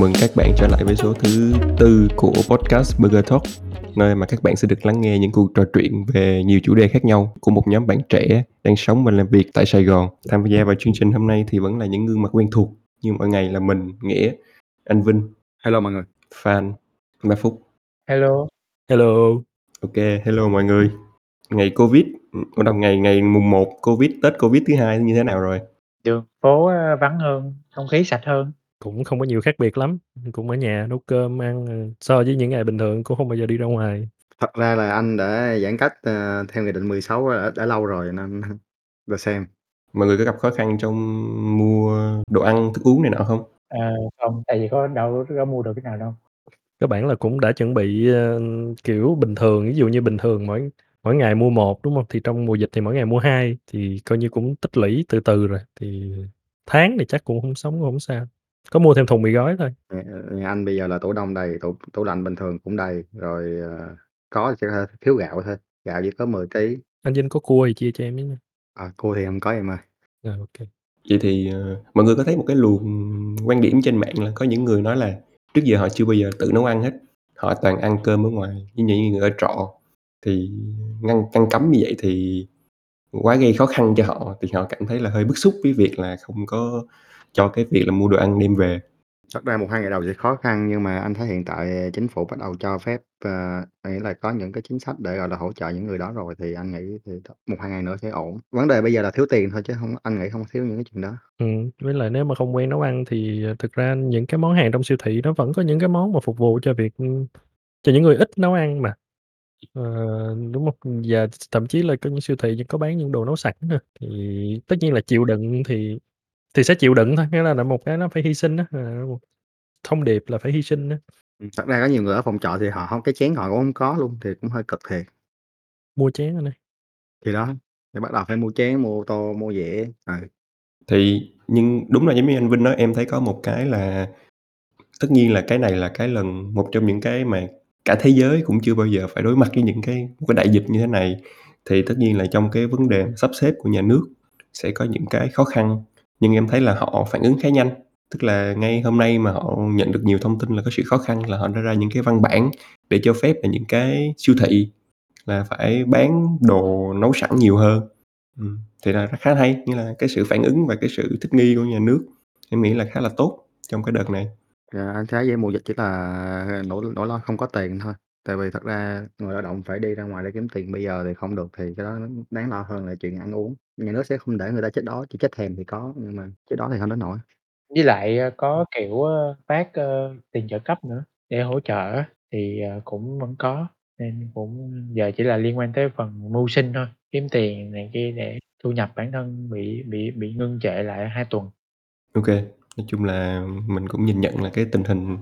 mừng các bạn trở lại với số thứ tư của podcast Burger Talk, nơi mà các bạn sẽ được lắng nghe những cuộc trò chuyện về nhiều chủ đề khác nhau của một nhóm bạn trẻ đang sống và làm việc tại Sài Gòn. Tham gia vào chương trình hôm nay thì vẫn là những gương mặt quen thuộc như mọi ngày là mình, Nghĩa, anh Vinh, Hello mọi người. Phan, và Phúc. Hello. Hello. Ok, hello mọi người. Ngày Covid, bắt đầu ngày ngày mùng 1 Covid, Tết Covid thứ hai như thế nào rồi? Đường phố, a, vắng hơn, không khí sạch hơn. Cũng không có nhiều khác biệt lắm, cũng ở nhà nấu cơm ăn, ờ, so với những ngày bình thường cũng không bao giờ đi ra ngoài. Thật ra là anh đã giãn cách, ờ, theo Nghị định 16 đã đã lâu rồi nên the same. Mọi người có gặp khó khăn trong mua đồ ăn, thức uống này nọ không? À, không, tại vì có đâu có mua được cái nào đâu. Cơ bản là cũng đã chuẩn bị, ơ, kiểu, bình thường, ví dụ như bình thường mỗi mỗi ngày mua một, đúng hông? Thì trong mùa dịch thì mỗi ngày mua hai, thì coi như cũng tích lũy từ từ rồi, thì tháng thì chắc cũng hông sống cũng hổng sao, có mua thêm thùng mì gói thôi. Nhà nhà anh bây giờ là tủ đông đầy, tủ tủ lạnh bình thường cũng đầy, rồi, ờ, có chỉ hơi thiếu gạo thôi, gạo chỉ có 10 ký. Anh Vinh có cua thì chia cho em với nha. À, cua thì hông có em ơi. Rồi, ô kê. Vậy thì, ờ, mọi người có thấy một cái luồng quan điểm trên mạng là có những người nói là trước giờ họ chưa bao giờ tự nấu ăn hết, họ toàn ăn cơm ở ngoài, như những người ở trọ, thì ngăn ngăn cấm như vậy thì quá gây khó khăn cho họ, thì họ cảm thấy là hơi bức xúc với việc là không có cho cái việc là mua đồ ăn đem về. Thật ra 1-2 ngày đầu sẽ khó khăn nhưng mà anh thấy hiện tại chính phủ bắt đầu cho phép, ờ, nghĩa là có những cái chính sách để, gọi là, hỗ trợ những người đó rồi thì anh nghĩ thì th 1-2 ngày nữa sẽ ổn. Vấn đề bây giờ là thiếu tiền thôi chứ hông anh nghĩ hông thiếu những cái chuyện đó. Ừm, với lại nếu mà không quen nấu ăn thì, ờ, thực ra những cái món hàng trong siêu thị nó vẫn có những cái món mà phục vụ cho việc, ưm, cho những người ít nấu ăn mà. Ờ, đúng hông? Và thậm chí là có những siêu thị có bán những đồ nấu sẵn ha, thì tất nhiên là chịu đựng thì thì sẽ chịu đựng thôi, cái đó là một cái nó phải hy sinh á, một thông điệp là phải hy sinh á. Ừm, thật ra có nhiều người ở phòng trọ thì họ hông cái chén họ cũng hông có luôn, thì cũng hơi cực thiệt. Mua chén anh ơi. Thì đó, thì bắt đầu phải mua chén, mua tô, mua dĩa, ừ. Thì nhưng đúng là giống như anh Vinh nói, em thấy có một cái là tất nhiên là cái này là cái lần một trong những cái mà cả thế giới cũng chưa bao giờ phải đối mặt với những cái một cái đại dịch như thế này. Thì tất nhiên là trong cái vấn đề sắp xếp của nhà nước sẽ có những cái khó khăn, nhưng em thấy là họ phản ứng khá nhanh. Tức là ngay hôm nay mà họ nhận được nhiều thông tin là có sự khó khăn là họ đã ra những cái văn bản để cho phép là những cái siêu thị là phải bán đồ nấu sẵn nhiều hơn. ừ. thì là khá hay, như là cái sự phản ứng và cái sự thích nghi của nhà nước, em nghĩ là khá là tốt trong cái đợt này. Dạ, anh thấy với mùa dịch chỉ là nỗi nỗi lo không có tiền thôi. Tại vì thật ra người lao động phải đi ra ngoài để kiếm tiền bây giờ thì không được thì cái đó đáng lo hơn là chuyện ăn uống. Nhà nước sẽ không để người ta chết đói, chỉ chết thèm thì có, nhưng mà chết đói thì hông đến nỗi. Với lại, a, có, kiểu, ơ, phát, ơ, tiền trợ cấp nữa để hỗ trợ á, thì, ờ, cũng vẫn có, nên cũng giờ chỉ là liên quan tới phần mưu sinh thôi, kiếm tiền này kia để thu nhập bản thân bị bị bị ngưng trệ lại 2 tuần. Ô kê, nói chung là mình cũng nhìn nhận là cái tình hình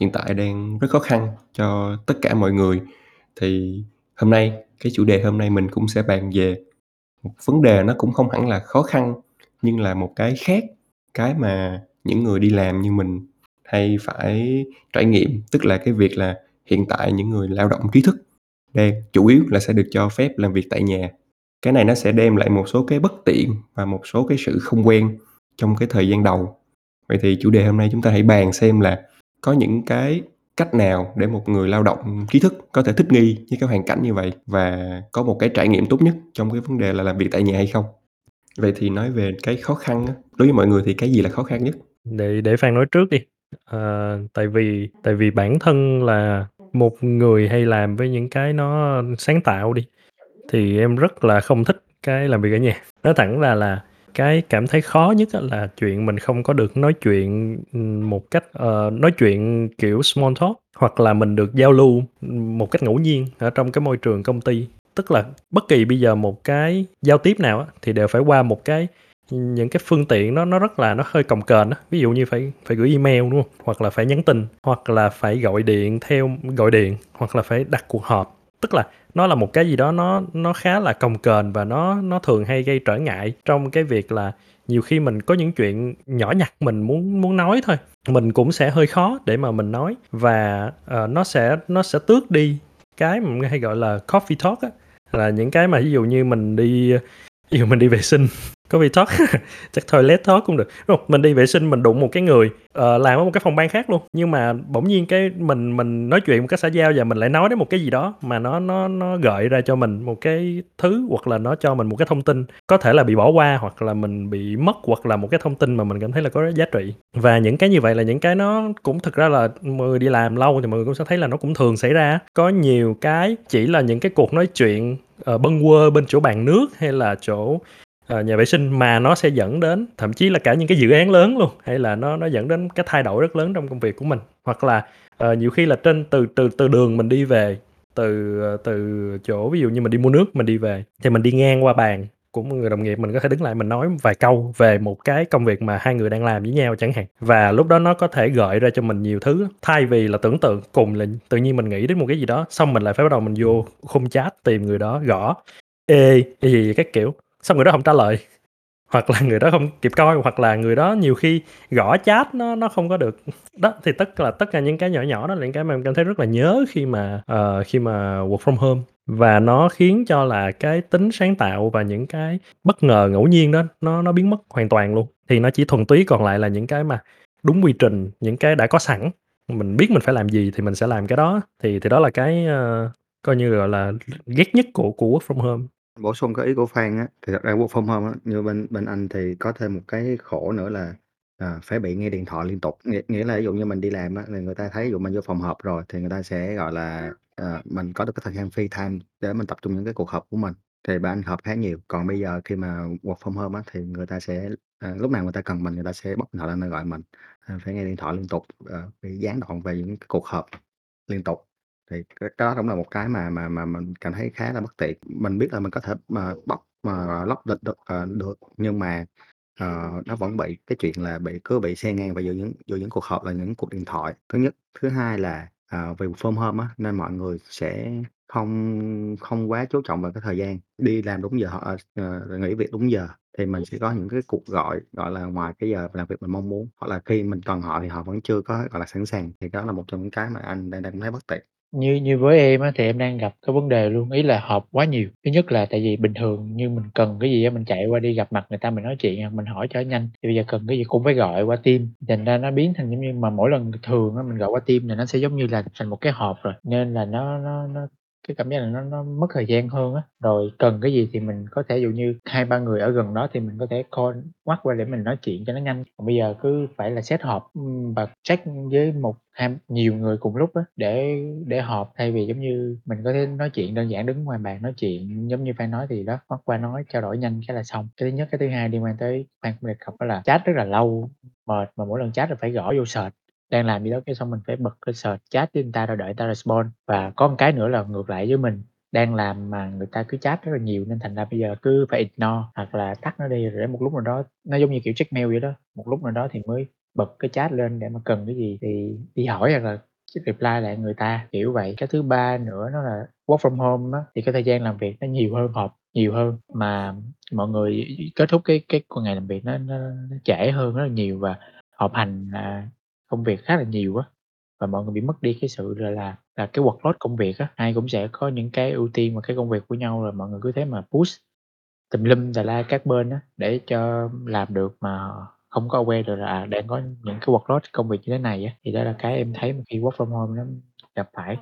hiện tại đang rất khó khăn cho tất cả mọi người. Thì hôm nay, cái chủ đề hôm nay mình cũng sẽ bàn về một vấn đề nó cũng không hẳn là khó khăn, nhưng là một cái khác, cái mà những người đi làm như mình hay phải trải nghiệm. Tức là cái việc là hiện tại những người lao động trí thức đang chủ yếu là sẽ được cho phép làm việc tại nhà. Cái này nó sẽ đem lại một số cái bất tiện và một số cái sự không quen trong cái thời gian đầu. Vậy thì chủ đề hôm nay chúng ta hãy bàn xem là có những cái cách nào để một người lao động trí thức có thể thích nghi với cái hoàn cảnh như vậy và có một cái trải nghiệm tốt nhất trong cái vấn đề là làm việc tại nhà hay không? Vậy thì nói về cái khó khăn đối với mọi người thì cái gì là khó khăn nhất? Để để Phan nói trước đi. à, tại vì tại vì bản thân là một người hay làm với những cái nó sáng tạo đi, thì em rất là không thích cái làm việc ở nhà. Nói thẳng là là cái cảm thấy khó nhất á là chuyện mình không có được nói chuyện, ừm, một cách, ờ, nói chuyện kiểu small talk, hoặc là mình được giao lưu, một cách ngẫu nhiên ở trong cái môi trường công ty. Tức là bất kỳ bây giờ một cái giao tiếp nào á, thì đều phải qua một cái những cái phương tiện nó nó rất là nó hơi cồng kềnh á. Ví dụ như phải phải gửi email, đúng hông? Hoặc là phải nhắn tin, hoặc là phải gọi điện theo gọi điện, hoặc là phải đặt cuộc họp. Tức là nó là một cái gì đó nó nó khá là cồng kềnh và nó nó thường hay gây trở ngại trong cái việc là nhiều khi mình có những chuyện nhỏ nhặt mình muốn muốn nói thôi, mình cũng sẽ hơi khó để mà mình nói và, uh, nó sẽ nó sẽ tước đi cái mà hay gọi là coffee talk á, là những cái mà ví dụ như mình đi, ví dụ mình đi vệ sinh, coffee talk, chắc toilet talk cũng được, đúng? Mình đi vệ sinh mình đụng một cái người, uh, làm ở một cái phòng ban khác luôn, nhưng mà bỗng nhiên cái mình mình nói chuyện một cách xã giao và mình lại nói đến một cái gì đó mà nó nó nó gợi ra cho mình một cái thứ, hoặc là nó cho mình một cái thông tin, có thể là bị bỏ qua hoặc là mình bị mất, hoặc là một cái thông tin mà mình cảm thấy là có giá trị. Và những cái như vậy là những cái nó cũng thực ra là mọi người đi làm lâu thì mọi người cũng sẽ thấy là nó cũng thường xảy ra. Có nhiều cái chỉ là những cái cuộc nói chuyện, uh, bâng quơ bên chỗ bàn nước hay là chỗ, ờ, nhà vệ sinh mà nó sẽ dẫn đến thậm chí là cả những cái dự án lớn luôn, hay là nó nó dẫn đến cái thay đổi rất lớn trong công việc của mình. Hoặc là, ờ, nhiều khi là trên từ từ từ đường mình đi về, từ, ờ, từ chỗ ví dụ như mình đi mua nước mình đi về, thì mình đi ngang qua bàn của một người đồng nghiệp, mình có thể đứng lại mình nói vài câu về một cái công việc mà hai người đang làm với nhau chẳng hạn. Và lúc đó nó có thể gợi ra cho mình nhiều thứ thay vì là tưởng tượng cùng là tự nhiên mình nghĩ đến một cái gì đó, xong mình lại phải bắt đầu mình vô khung chat tìm người đó, gõ "Ê" gì các kiểu, xong người đó không trả lời, hoặc là người đó không kịp coi, hoặc là người đó nhiều khi gõ chat nó nó không có được. Đó, thì tất là tất cả những cái nhỏ nhỏ đó là những cái mà em cảm thấy rất là nhớ khi mà, uh, khi mà work from home. Và nó khiến cho là cái tính sáng tạo và những cái bất ngờ ngẫu nhiên đó nó nó biến mất hoàn toàn luôn, thì nó chỉ thuần túy còn lại là những cái mà đúng quy trình, những cái đã có sẵn, mình biết mình phải làm gì thì mình sẽ làm cái đó, thì thì đó là cái, uh, coi như, gọi là, ghét nhất của của work from home. Bổ sung cái ý của Phan á, thì thật ra work from home á, như bên bên anh thì có thêm một cái khổ nữa là, à, phải bị nghe điện thoại liên tục. Nghĩa nghĩa là ví dụ như mình đi làm á, thì người ta thấy ví dụ mình vô phòng họp rồi thì người ta sẽ, gọi là, ờ, mình có được cái thời gian free time để mình tập trung những cái cuộc họp của mình, thì bên anh họp khá nhiều. Còn bây giờ khi mà work from home á, thì người ta sẽ, ờ, lúc nào người ta cần mình người ta sẽ bóc điện thoại lên gọi mình, ờ, phải nghe điện thoại liên tục, ờ, bị gián đoạn về những cái cuộc họp liên tục. Thì cái đó cũng là một cái mà mà mà mình cảm thấy khá là bất tiện. Mình biết là mình có thể mà bóc mà lóc lịch được, ờ, được, nhưng mà, ờ, nó vẫn bị cái chuyện là bị cứ bị xen ngang vào giữa những giữa những cuộc họp là những cuộc điện thoại, thứ nhất. Thứ hai là, ờ, vì work from home á, nên mọi người sẽ không không quá chú trọng vào cái thời gian, đi làm đúng giờ họ ờ, nghỉ việc đúng giờ, thì mình sẽ có những cái cuộc gọi, gọi là, ngoài cái giờ làm việc mình mong muốn, hoặc là khi mình cần họ thì họ vẫn chưa có, gọi là, sẵn sàng, thì đó là một trong những cái mà anh đang đang cảm thấy bất tiện. Như như với em á, thì em đang gặp cái vấn đề luôn, ý là họp quá nhiều. Thứ nhất là tại vì bình thường như mình cần cái gì á, mình chạy qua đi gặp mặt người ta mình nói chuyện, hoặc mình hỏi cho nhanh, thì bây giờ cần cái gì cũng phải gọi qua Teams, thành ra nó biến thành giống như mà mỗi lần thường á, mình gọi qua Teams thì nó sẽ giống như là thành một cái họp rồi, nên là nó nó nó cái cảm giác là nó nó mất thời gian hơn á. Rồi cần cái gì thì mình có thể dụ như 2-3 người ở gần đó thì mình có thể call, quát qua để mình nói chuyện cho nó nhanh. Còn bây giờ cứ phải là set họp, ừm, và check với một hai nhiều người cùng lúc á, để để họp thay vì giống như mình có thể nói chuyện đơn giản đứng ngoài bàn nói chuyện giống như Phan nói thì đó, quát qua nói trao đổi nhanh cái là xong. Cái thứ nhất, cái thứ hai liên quan tới Phan cũng đề cập đó là chat rất là lâu, mệt, mà mỗi lần chat là phải gõ vô search, đang làm gì đó cái xong mình phải bật cái search chat với người ta rồi đợi người ta respond. Và có một cái nữa là ngược lại với mình, đang làm mà người ta cứ chat rất là nhiều nên thành ra bây giờ cứ phải ignore hoặc là tắt nó đi rồi đến một lúc nào đó nó giống như kiểu check mail vậy đó, một lúc nào đó thì mới bật cái chat lên để mà cần cái gì thì đi hỏi hoặc là reply lại người ta, kiểu vậy. Cái thứ ba nữa nó là work from home á, thì cái thời gian làm việc nó nhiều hơn, họp nhiều hơn, mà mọi người kết thúc cái cái ngày làm việc nó nó nó trễ hơn rất là nhiều và họp hành, công việc khá là nhiều á, và mọi người bị mất đi cái sự, gọi là là, cái workload công việc á. Ai cũng sẽ có những cái ưu tiên và cái công việc của nhau rồi mọi người cứ thế mà push tùm lum tà la các bên á, để cho làm được mà không có aware được là, à, đang có những cái workload công việc như thế này á. Thì đó là cái em thấy khi work from home nó gặp phải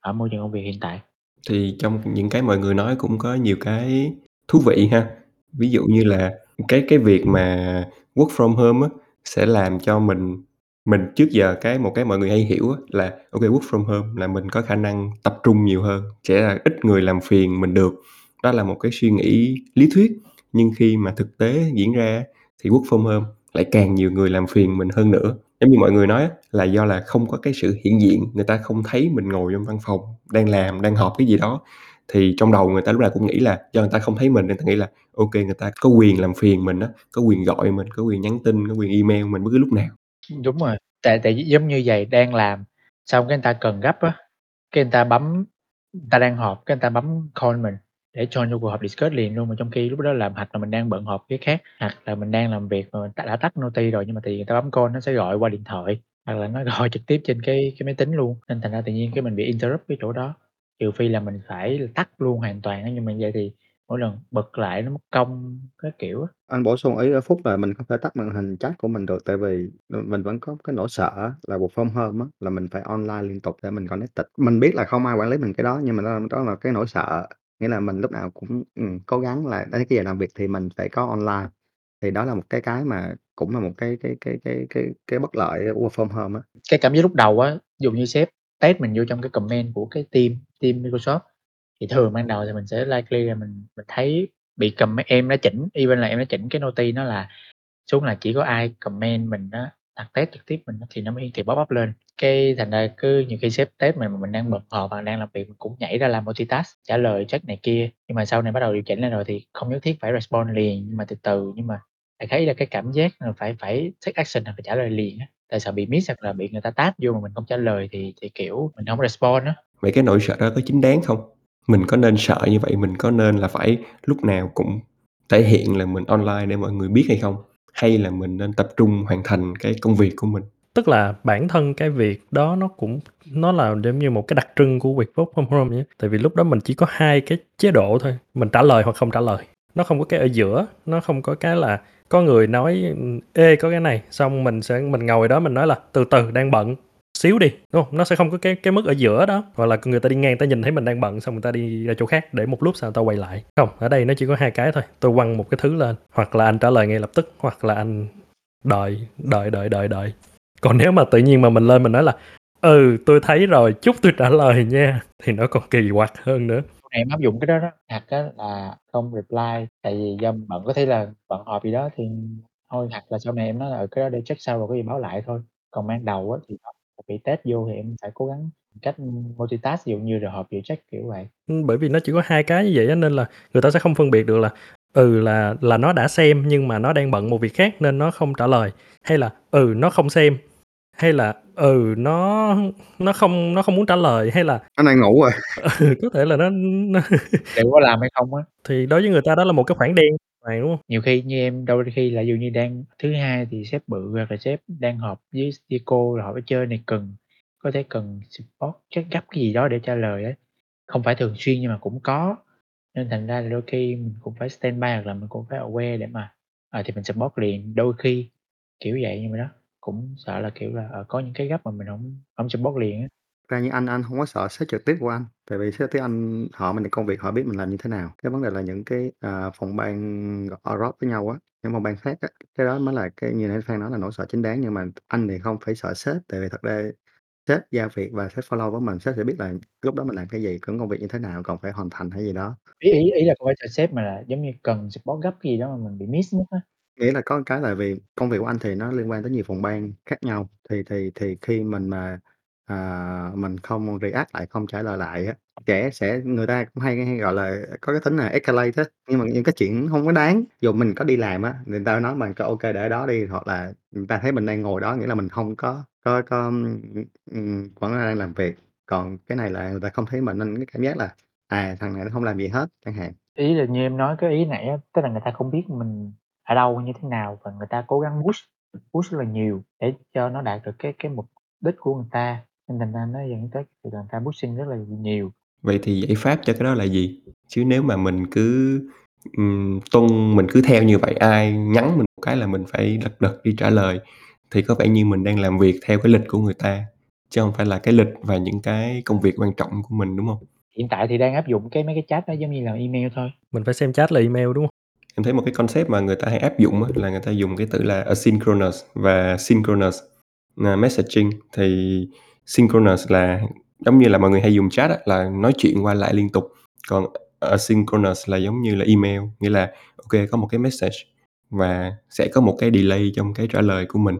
ở môi trường công việc hiện tại. Thì trong những cái mọi người nói cũng có nhiều cái thú vị ha. Ví dụ như là cái cái việc mà work from home á, sẽ làm cho mình mình trước giờ cái một cái mọi người hay hiểu á là ô kê work from home là mình có khả năng tập trung nhiều hơn, sẽ là ít người làm phiền mình được. Đó là một cái suy nghĩ lý thuyết, nhưng khi mà thực tế diễn ra á, thì work from home lại càng nhiều người làm phiền mình hơn nữa. Giống như mọi người nói á, là do là không có cái sự hiện diện, người ta không thấy mình ngồi trong văn phòng đang làm, đang họp cái gì đó, thì trong đầu người ta lúc nào cũng nghĩ là do người ta không thấy mình nên ta nghĩ là ô kê người ta có quyền làm phiền mình á, có quyền gọi mình, có quyền nhắn tin, có quyền email mình bất cứ lúc nào. Đúng rồi, tại tại giống như vầy, đang làm, xong cái người ta cần gấp á, cái người ta bấm người ta đang họp, cái người ta bấm call mình để join vô cuộc họp discuss liền luôn, mà trong khi lúc đó làm hoặc là mình đang bận họp cái khác, hoặc là mình đang làm việc mà mình đã đã tắt noti rồi nhưng mà thì người ta bấm call nó sẽ gọi qua điện thoại, hoặc là nó gọi trực tiếp trên cái cái máy tính luôn, nên thành ra tự nhiên cái mình bị interrupt cái chỗ đó. Trừ phi là mình phải tắt luôn hoàn toàn á, nhưng mà vậy thì mỗi lần bật lại nó mất công các kiểu á. Anh bổ sung ý ở Phúc là mình không thể tắt màn hình chat của mình được, tại vì, mình vẫn có cái nỗi sợ á là work from home á, là mình phải online liên tục để mình connected. Mình biết là không ai quản lý mình cái đó, nhưng mà đó đó là cái nỗi sợ, nghĩa là mình lúc nào cũng, ừm, cố gắng là đến cái giờ làm việc thì mình phải có online. Thì đó là một cái cái mà cũng là một cái cái cái cái cái cái bất lợi của work from home á. Cái cảm giác lúc đầu á, ví dụ như sếp test mình vô trong cái comment của cái team team Microsoft, thì thường ban đầu thì mình sẽ likely là mình mình thấy bị comment em đã chỉnh, even là em đã chỉnh cái noti nó là xuống là chỉ có ai comment mình đó đặt test trực tiếp mình thì nó mới thì thị pop-up lên. Cái thành ra cứ nhiều khi sếp test mình mà mình đang bận họp và đang làm việc mình cũng nhảy ra làm multitask, trả lời chắc này kia. Nhưng mà sau này bắt đầu điều chỉnh lên rồi thì không nhất thiết phải respond liền, nhưng mà từ từ, nhưng mà phải thấy là cái cảm giác là phải phải take action là phải trả lời liền á, tại sợ bị miss hoặc là bị người ta tag vô mà mình không trả lời thì thì, kiểu, mình không respond á. Vậy cái nỗi sợ đó có chính đáng không? Mình có nên sợ như vậy, mình có nên là phải lúc nào cũng thể hiện là mình online để mọi người biết hay không? Hay là mình nên tập trung hoàn thành cái công việc của mình? Tức là bản thân cái việc đó nó cũng nó là giống như một cái đặc trưng của việc work from home nhé. Tại vì lúc đó mình chỉ có hai cái chế độ thôi, mình trả lời hoặc không trả lời. Nó không có cái ở giữa, nó không có cái là có người nói ê có cái này, xong mình sẽ mình ngồi đó mình nói là từ từ đang bận xíu đi, đúng không? Nó sẽ không có cái cái mức ở giữa đó. Hoặc là người ta đi ngang ta nhìn thấy mình đang bận xong người ta đi ra chỗ khác để một lúc sau tao ta quay lại. Không, ở đây nó chỉ có hai cái thôi. Tôi quăng một cái thứ lên, hoặc là anh trả lời ngay lập tức, hoặc là anh đợi, đợi, đợi, đợi, đợi. Còn nếu mà tự nhiên mà mình lên mình nói là ừ tôi thấy rồi, chúc tôi trả lời nha thì nó còn kỳ quặc hơn nữa. Em áp dụng cái đó đó, thật á là không reply, tại vì do bận có thể là bận họp gì đó thì thôi, thật là sau này em nói là, ừ, cái đó để check sau rồi có gì báo lại thôi. Còn ban đầu á thì bị test vô thì em phải cố gắng cách multitask, ví dụ như rồi họp vừa check, kiểu vậy. Ừm, bởi vì nó chỉ có hai cái như vậy á nên là người ta sẽ không phân biệt được là, ừ, là là nó đã xem nhưng mà nó đang bận một việc khác nên nó không trả lời, hay là, ừ, nó không xem, hay là, ừ, nó nó không nó không muốn trả lời, hay là Anh đang ngủ rồi. ừ, có thể là nó nó Liệu có làm hay không á. Thì đối với người ta đó là một cái khoảng đen ngoài, đúng hông? Nhiều khi như em đôi khi là ví dụ như đang thứ Hai thì sếp bự hoặc là sếp đang họp với với cô là họp chơi này cần có thể cần support chắc gấp cái gì đó để trả lời á. Không phải thường xuyên nhưng mà cũng có, nên thành ra là đôi khi mình cũng phải standby hoặc là mình cũng phải aware để mà, ờ, thì mình support liền, đôi khi, kiểu vậy. Nhưng mà đó, cũng sợ là, kiểu là, ờ, có những cái gấp mà mình hổng hổng support liền á. Ra như anh, anh hông có sợ sếp trực tiếp của anh, tại vì sếp tiếp anh họ mình công việc họ biết mình làm như thế nào. Cái vấn đề là những cái, ờ, phòng ban overlap với nhau á, những phòng ban khác á, cái đó mới là cái như nãy Phan nói là nỗi sợ chính đáng. Nhưng mà anh thì không phải sợ sếp, tại vì thật ra sếp giao việc và sếp follow với mình, sếp sẽ biết là lúc đó mình làm cái gì, cần công việc như thế nào, cần phải hoàn thành hay gì đó. Ý ý ý là không phải sợ sếp mà là giống như cần support gấp cái gì đó mà mình bị miss mất á. Nghĩa là có cái là vì công việc của anh thì nó liên quan tới nhiều phòng ban khác nhau, thì thì thì khi mình mà, à, mình không react lại, không trả lời lại á, sẽ sẽ người ta cũng hay hay, gọi là, có cái tính là escalate á. Nhưng mà những cái chuyện hông có đáng, dù mình có đi làm á, người ta nói mình kêu ok để đó đi, hoặc là người ta thấy mình đang ngồi đó nghĩa là mình hông có có có, ưm, ừm, vẫn đang làm việc. Còn cái này là người ta không thấy mình nên cái cảm giác là, à, thằng này nó hông làm gì hết chẳng hạn. Ý là như em nói cái ý nãy á, tức là người ta không biết mình ở đâu, như thế nào và người ta cố gắng push, push rất là nhiều để cho nó đạt được cái cái mục đích của người ta, nên thành ra nó dẫn tới việc ta pushing rất là nhiều. Vậy thì giải pháp cho cái đó là gì? Chứ nếu mà mình cứ, ừm, tuân mình cứ theo như vậy, ai nhắn mình một cái là mình phải lật đật đi trả lời, thì có vẻ như mình đang làm việc theo cái lịch của người ta, chứ hông phải là cái lịch và những cái công việc quan trọng của mình, đúng hông? Hiện tại thì đang áp dụng cái mấy cái chat đó giống như là email thôi. Mình phải xem chat là email, đúng hông? Em thấy một cái concept mà người ta hay áp dụng á, là người ta dùng cái từ là asynchronous và synchronous, ờ, messaging. Thì synchronous là giống như là mọi người hay dùng chat á, là nói chuyện qua lại liên tục, còn asynchronous là giống như là email, nghĩa là ok có một cái message và sẽ có một cái delay trong cái trả lời của mình.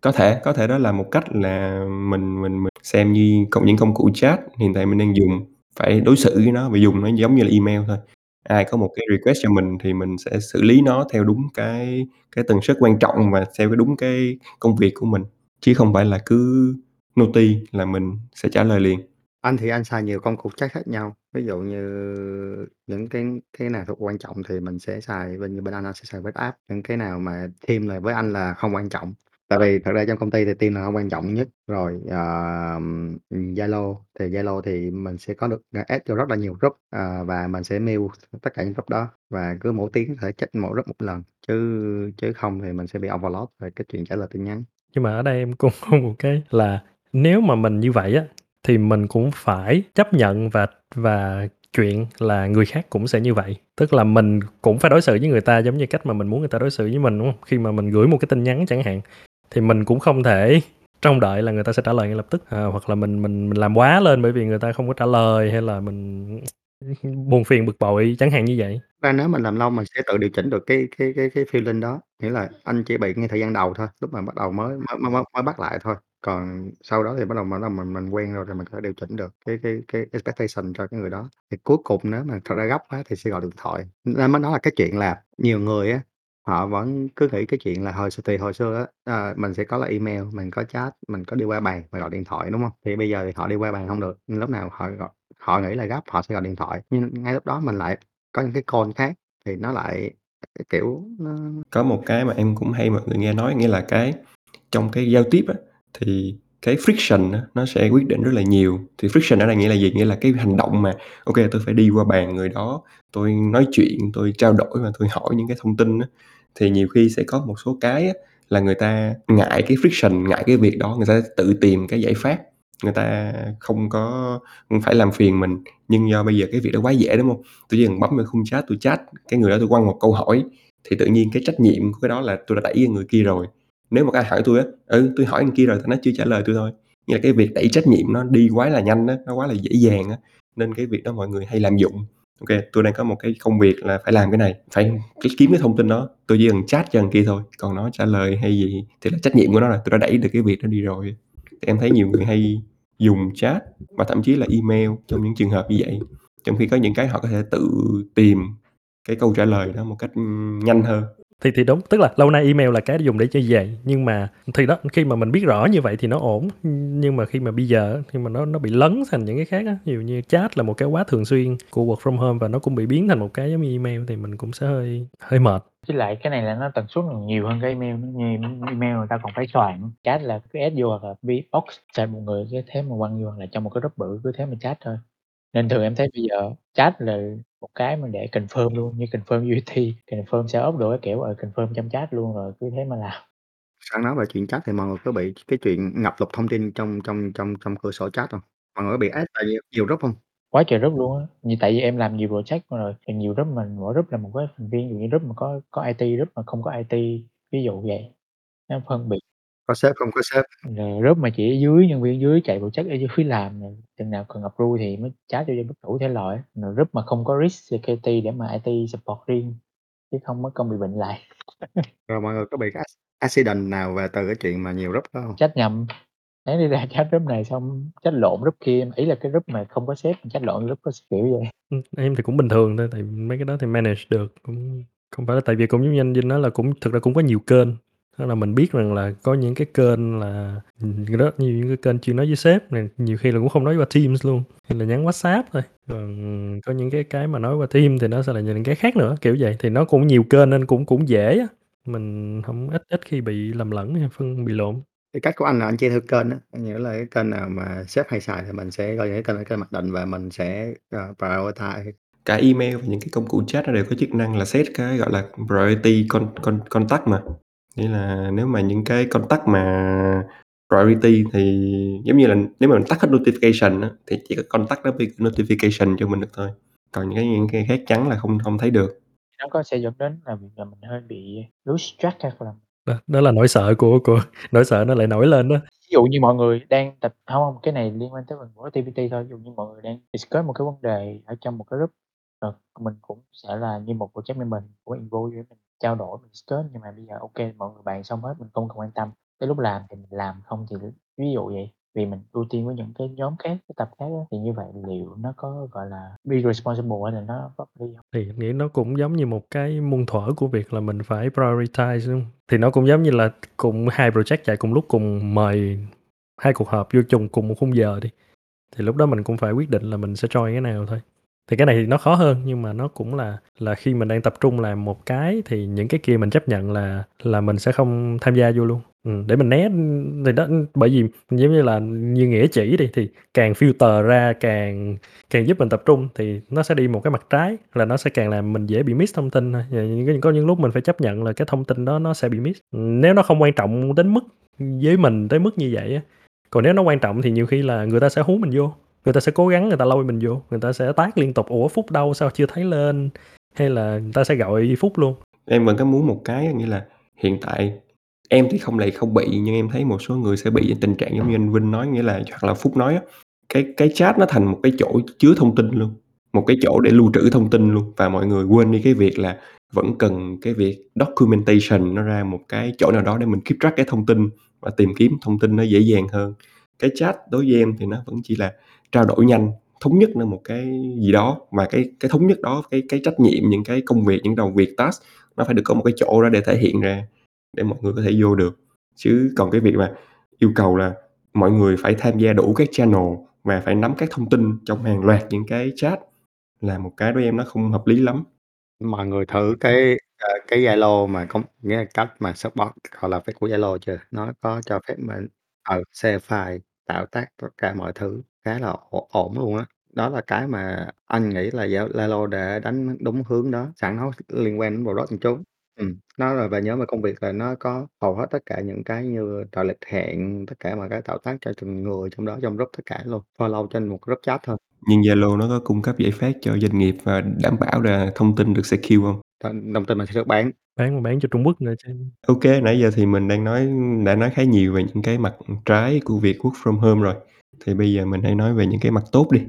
Có thể có thể đó là một cách là mình mình mình xem như công những công cụ chat hiện tại mình đang dùng, phải đối xử với nó và dùng nó giống như là email thôi. Ai có một cái request cho mình thì mình sẽ xử lý nó theo đúng cái cái tần suất quan trọng và theo cái đúng cái công việc của mình, chứ không phải là cứ noti là mình sẽ trả lời liền. Anh thì anh xài nhiều công cụ chat khác nhau, ví dụ như những cái cái nào thật quan trọng thì mình sẽ xài bên như bên anh, anh sẽ xài WhatsApp, những cái nào mà team là với anh là không quan trọng. Tại vì thật ra trong công ty thì team nào hông quan trọng nhất, rồi, ờ, Zalo, thì Zalo thì mình sẽ có được, add vô rất là nhiều group, ờ, và mình sẽ mail tất cả những group đó và cứ mỗi tiếng có thể check mỗi group một lần, chứ chứ không thì mình sẽ bị overload về cái chuyện trả lời tin nhắn. Nhưng mà ở đây em cũng có một cái là nếu mà mình như vậy á, thì mình cũng phải chấp nhận và và chuyện là người khác cũng sẽ như vậy. Tức là mình cũng phải đối xử với người ta giống như cách mà mình muốn người ta đối xử với mình, đúng không? Khi mà mình gửi một cái tin nhắn chẳng hạn, thì mình cũng không thể trông đợi là người ta sẽ trả lời ngay lập tức, à, hoặc là mình mình mình làm quá lên bởi vì người ta không có trả lời hay là mình buồn phiền, bực bội, chẳng hạn như vậy. Ra nếu mình làm lâu mình sẽ tự điều chỉnh được cái cái cái cái feeling đó, nghĩa là anh chỉ bị ngay thời gian đầu thôi, lúc mà bắt đầu mới mới mới mới bắt lại thôi, còn sau đó thì bắt đầu bắt đầu mình mình quen rồi thì mình có thể điều chỉnh được cái cái cái expectation cho cái người đó. Thì cuối cùng nếu mà thật ra gấp quá thì sẽ gọi điện thoại, nên mới nói là cái chuyện là nhiều người á, họ vẫn cứ nghĩ cái chuyện là hồi x thì hồi xưa á, ờ, mình sẽ có là email, mình có chat, mình có đi qua bàn và gọi điện thoại, đúng hông? Thì bây giờ thì họ đi qua bàn hông được, lúc nào họ gọi họ nghĩ là gấp họ sẽ gọi điện thoại, nhưng ngay lúc đó mình lại có những cái call khác thì nó lại, kiểu, nó Có một cái mà em cũng hay mọi người nghe nói, nghĩa là cái trong cái giao tiếp á, thì cái friction á, nó sẽ quyết định rất là nhiều. Thì friction ở đây nghĩa là gì? Nghĩa là cái hành động mà, ok tôi phải đi qua bàn người đó, tôi nói chuyện, tôi trao đổi và tôi hỏi những cái thông tin á, thì nhiều khi sẽ có một số cái á, là người ta ngại cái friction, ngại cái việc đó, người ta tự tìm cái giải pháp, người ta không có phải làm phiền mình. Nhưng do bây giờ cái việc đó quá dễ, đúng không? Tôi chỉ cần bấm vào khung chat, tôi chat, cái người đó tôi quăng một câu hỏi, thì tự nhiên cái trách nhiệm của cái đó là tôi đã đẩy người kia rồi. Nếu mà ai hỏi tôi á, ừ, tôi hỏi anh kia rồi, thì nó chưa trả lời tôi thôi. Nghĩa là cái việc đẩy trách nhiệm nó đi quá là nhanh á, nó quá là dễ dàng á, nên cái việc đó mọi người hay làm dụng. Ok, tôi đang có một cái công việc là phải làm cái này, phải kiếm cái thông tin đó, tôi chỉ cần chat cho thằng kia thôi, còn nó trả lời hay gì thì là trách nhiệm của nó rồi, tôi đã đẩy được cái việc đó đi rồi. Thì em thấy nhiều người hay dùng chat và thậm chí là email trong những trường hợp như vậy, trong khi có những cái họ có thể tự tìm cái câu trả lời đó một cách, nhanh hơn. Thì thì đúng, tức là lâu nay email là cái dùng để chơi vậy, nhưng mà thì đó, khi mà mình biết rõ như vậy thì nó ổn, nhưng mà khi mà bây giờ khi mà nó nó bị lấn thành những cái khác á, ví dụ như chat là một cái quá thường xuyên của work from home và nó cũng bị biến thành một cái giống như email thì mình cũng sẽ hơi hơi mệt. Với lại cái này là nó tần suất nhiều hơn cái email như email người ta còn phải soạn, chat là cứ add vô hoặc là box một người cứ thế mà quăng vô là trong một cái group bự cứ thế mà chat thôi. Nên thường em thấy bây giờ chat là một cái mà để confirm luôn, như confirm UT, confirm xe ốc đồ các kiểu, ờ, confirm trong chat luôn rồi cứ thế mà làm. Sẵn nói về chuyện chat thì mọi người có bị cái chuyện ngập lụt thông tin trong trong trong trong cửa sổ chat hông? Mọi người có bị add tại nhiều nhiều group hông? Quá trời group luôn á, như tại vì em làm nhiều project rồi, thì nhiều group mà mỗi group là một cái thành viên, ví dụ như group mà có có IT, group mà không có IT, ví dụ vậy, nó phân biệt. Có sếp, không có sếp. Rồi group mà chỉ ở dưới, nhân viên dưới chạy project ở dưới làm, rồi chừng nào cần approve thì mới chat vô cho bất đủ thể loại rồi group mà không có risk security để mà IT support riêng, chứ không mất công bị bệnh lại. Rồi mọi người có bị cái ac accident nào về từ cái chuyện mà nhiều group đó hông? Chat nhầm, sáng đi ra chat group này xong chat lộn group kia, ý là cái group mà không có sếp chat lộn group có kiểu vậy. Ừm, em thì cũng bình thường thôi, tại mấy cái đó thì manage được, cũng không phải là tại vì cũng giống như anh Vinh nói là cũng thực ra cũng có nhiều kênh, tức là mình biết rằng là có những cái kênh là, rất nhiều những cái kênh chuyên nói với sếp này, nhiều khi là cũng không nói qua Teams luôn, hay là nhắn WhatsApp thôi, còn có những cái cái mà nói qua Teams thì nó sẽ là những cái khác nữa, kiểu vậy. Thì nó cũng nhiều kênh nên cũng cũng dễ á, mình hông ít ít khi bị lầm lẫn hay phân bị lộn. Cái cách của anh là anh chia theo kênh á, nghĩa là cái kênh nào mà sếp hay xài thì mình sẽ coi những cái kênh đó kênh mặc định và mình sẽ, ờ, prioritize. Cả email và những cái công cụ chat nó đều có chức năng là set cái, gọi là, priority con con contact mà. Nghĩa là nếu mà những cái contact mà priority thì giống như là nếu mà mình tắt hết notification á, thì chỉ có contact đó mới notification cho mình được thôi, còn những cái những cái khác chắn là không không thấy được. Nó có sẽ dẫn đến là việc là mình hơi bị lose track hoặc là Đó, đó là nỗi sợ của của nỗi sợ nó lại nổi lên đó. Ví dụ như mọi người đang tập hông, hông, cái này liên quan tới phần productivity thôi, ví dụ như mọi người đang discuss một cái vấn đề ở trong một cái group, rồi mình cũng sẽ là như một project member của involve vô để mình trao đổi, mình stress nhưng mà bây giờ ok mọi người bàn xong hết, mình không còn quan tâm, tới lúc làm thì mình làm, không thì ví dụ vậy, vì mình ưu tiên với những cái nhóm khác, cái tập khác đó, thì như vậy liệu nó có, gọi là, be responsible hay là nó pháp lý không Thì nghĩ nó cũng giống như một cái muôn thuở của việc là mình phải prioritize, đúng? Thì nó cũng giống như là cùng hai project chạy cùng lúc, cùng mời hai cuộc họp vô trùng cùng một khung giờ đi, thì lúc đó mình cũng phải quyết định là mình sẽ join cái nào thôi. Thì cái này thì nó khó hơn, nhưng mà nó cũng là là khi mình đang tập trung làm một cái thì những cái kia mình chấp nhận là là mình sẽ không tham gia vô luôn. ừ, để mình né, thì đó bởi vì giống như là như nghĩa chỉ đi, thì càng filter ra càng càng giúp mình tập trung thì nó sẽ đi một cái mặt trái, là nó sẽ càng làm mình dễ bị miss thông tin thôi. Có những lúc mình phải chấp nhận là cái thông tin đó nó sẽ bị miss. Ừ, nếu nó không quan trọng đến mức với mình tới mức như vậy còn nếu nó quan trọng thì nhiều khi là người ta sẽ hú mình vô, người ta sẽ cố gắng người ta lôi mình vô, người ta sẽ tác liên tục: "Ủa, Phúc đâu, sao chưa thấy lên?" Hay là người ta sẽ gọi Phúc luôn. Em vẫn có muốn một cái, nghĩa là hiện tại em thì không lại không bị, nhưng em thấy một số người sẽ bị tình trạng giống như anh Vinh nói, nghĩa là hoặc là Phúc nói á, cái cái chat nó thành một cái chỗ chứa thông tin luôn, một cái chỗ để lưu trữ thông tin luôn và mọi người quên đi cái việc là vẫn cần cái việc documentation nó ra một cái chỗ nào đó để mình keep track cái thông tin và tìm kiếm thông tin nó dễ dàng hơn. Cái chat đối với em thì nó vẫn chỉ là trao đổi nhanh, thống nhất lên một cái gì đó và cái cái thống nhất đó, cái cái trách nhiệm, những cái công việc, những đầu việc task nó phải được có một cái chỗ đó để thể hiện ra, để mọi người có thể vô được. Chứ còn cái việc mà yêu cầu là mọi người phải tham gia đủ các channel và phải nắm các thông tin trong hàng loạt những cái chat là một cái đối với em nó không hợp lý lắm. Mọi người thử cái, ờ, cái Zalo mà công nghĩa là cách mà support, gọi là, phép của Zalo chưa? Nó có cho phép mình ừ, share file, tạo tác tất cả mọi thứ, khá là ổn ổn luôn á. Đó là cái mà anh nghĩ là Za Zalo đã đánh đúng hướng đó, sẵn nó liên quan đến product một chút. Ừm, nó là về nhóm về công việc là nó có hầu hết tất cả những cái như trợ lịch hẹn, tất cả mọi cái tạo tác cho từng người trong đó, trong group tất cả luôn, follow trên một group chat thôi. Nhưng Zalo nó có cung cấp giải pháp cho doanh nghiệp và đảm bảo là thông tin được secure hông? Thông thông tin mình sẽ được bán. Bán mà bán cho Trung Quốc nữa chứ. Kê, nãy giờ thì mình đang nói đã nói khá nhiều về những cái mặt trái của việc work from home rồi, thì bây giờ mình hãy nói về những cái mặt tốt đi.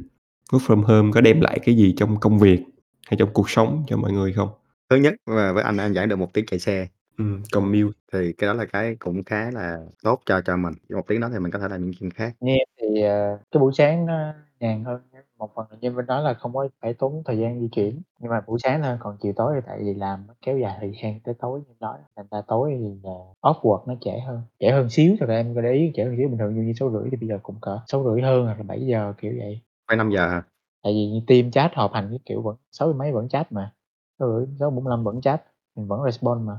Work from home có đem lại cái gì trong công việc hay trong cuộc sống cho mọi người không? Thứ nhất là với anh anh giảm được 1 tiếng chạy xe. Ừm, commute. Thì cái đó là cái cũng khá là tốt cho cho mình, 1 tiếng đó thì mình có thể làm những chuyện khác. Em thì, ờ, cái buổi sáng nó nhàn hơn, một phần như Vinh nói là không có phải tốn thời gian di chuyển, nhưng mà buổi sáng thôi, còn chiều tối thì tại vì làm nó kéo dài thời gian tới tối như nói, thành ra tối thì là off work nó trễ hơn, trễ hơn xíu, thật ra em có để ý trễ hơn xíu, bình thường như 6:30 thì bây giờ cũng cỡ 6:30 hơn hoặc là 7:00, kiểu vậy. Phải 5:00 hả? Tại vì như team chat họp hành cái kiểu vẫn sáu mươi mấy vẫn chat mà, 6:30, 6:45 vẫn chat, mình vẫn respond mà,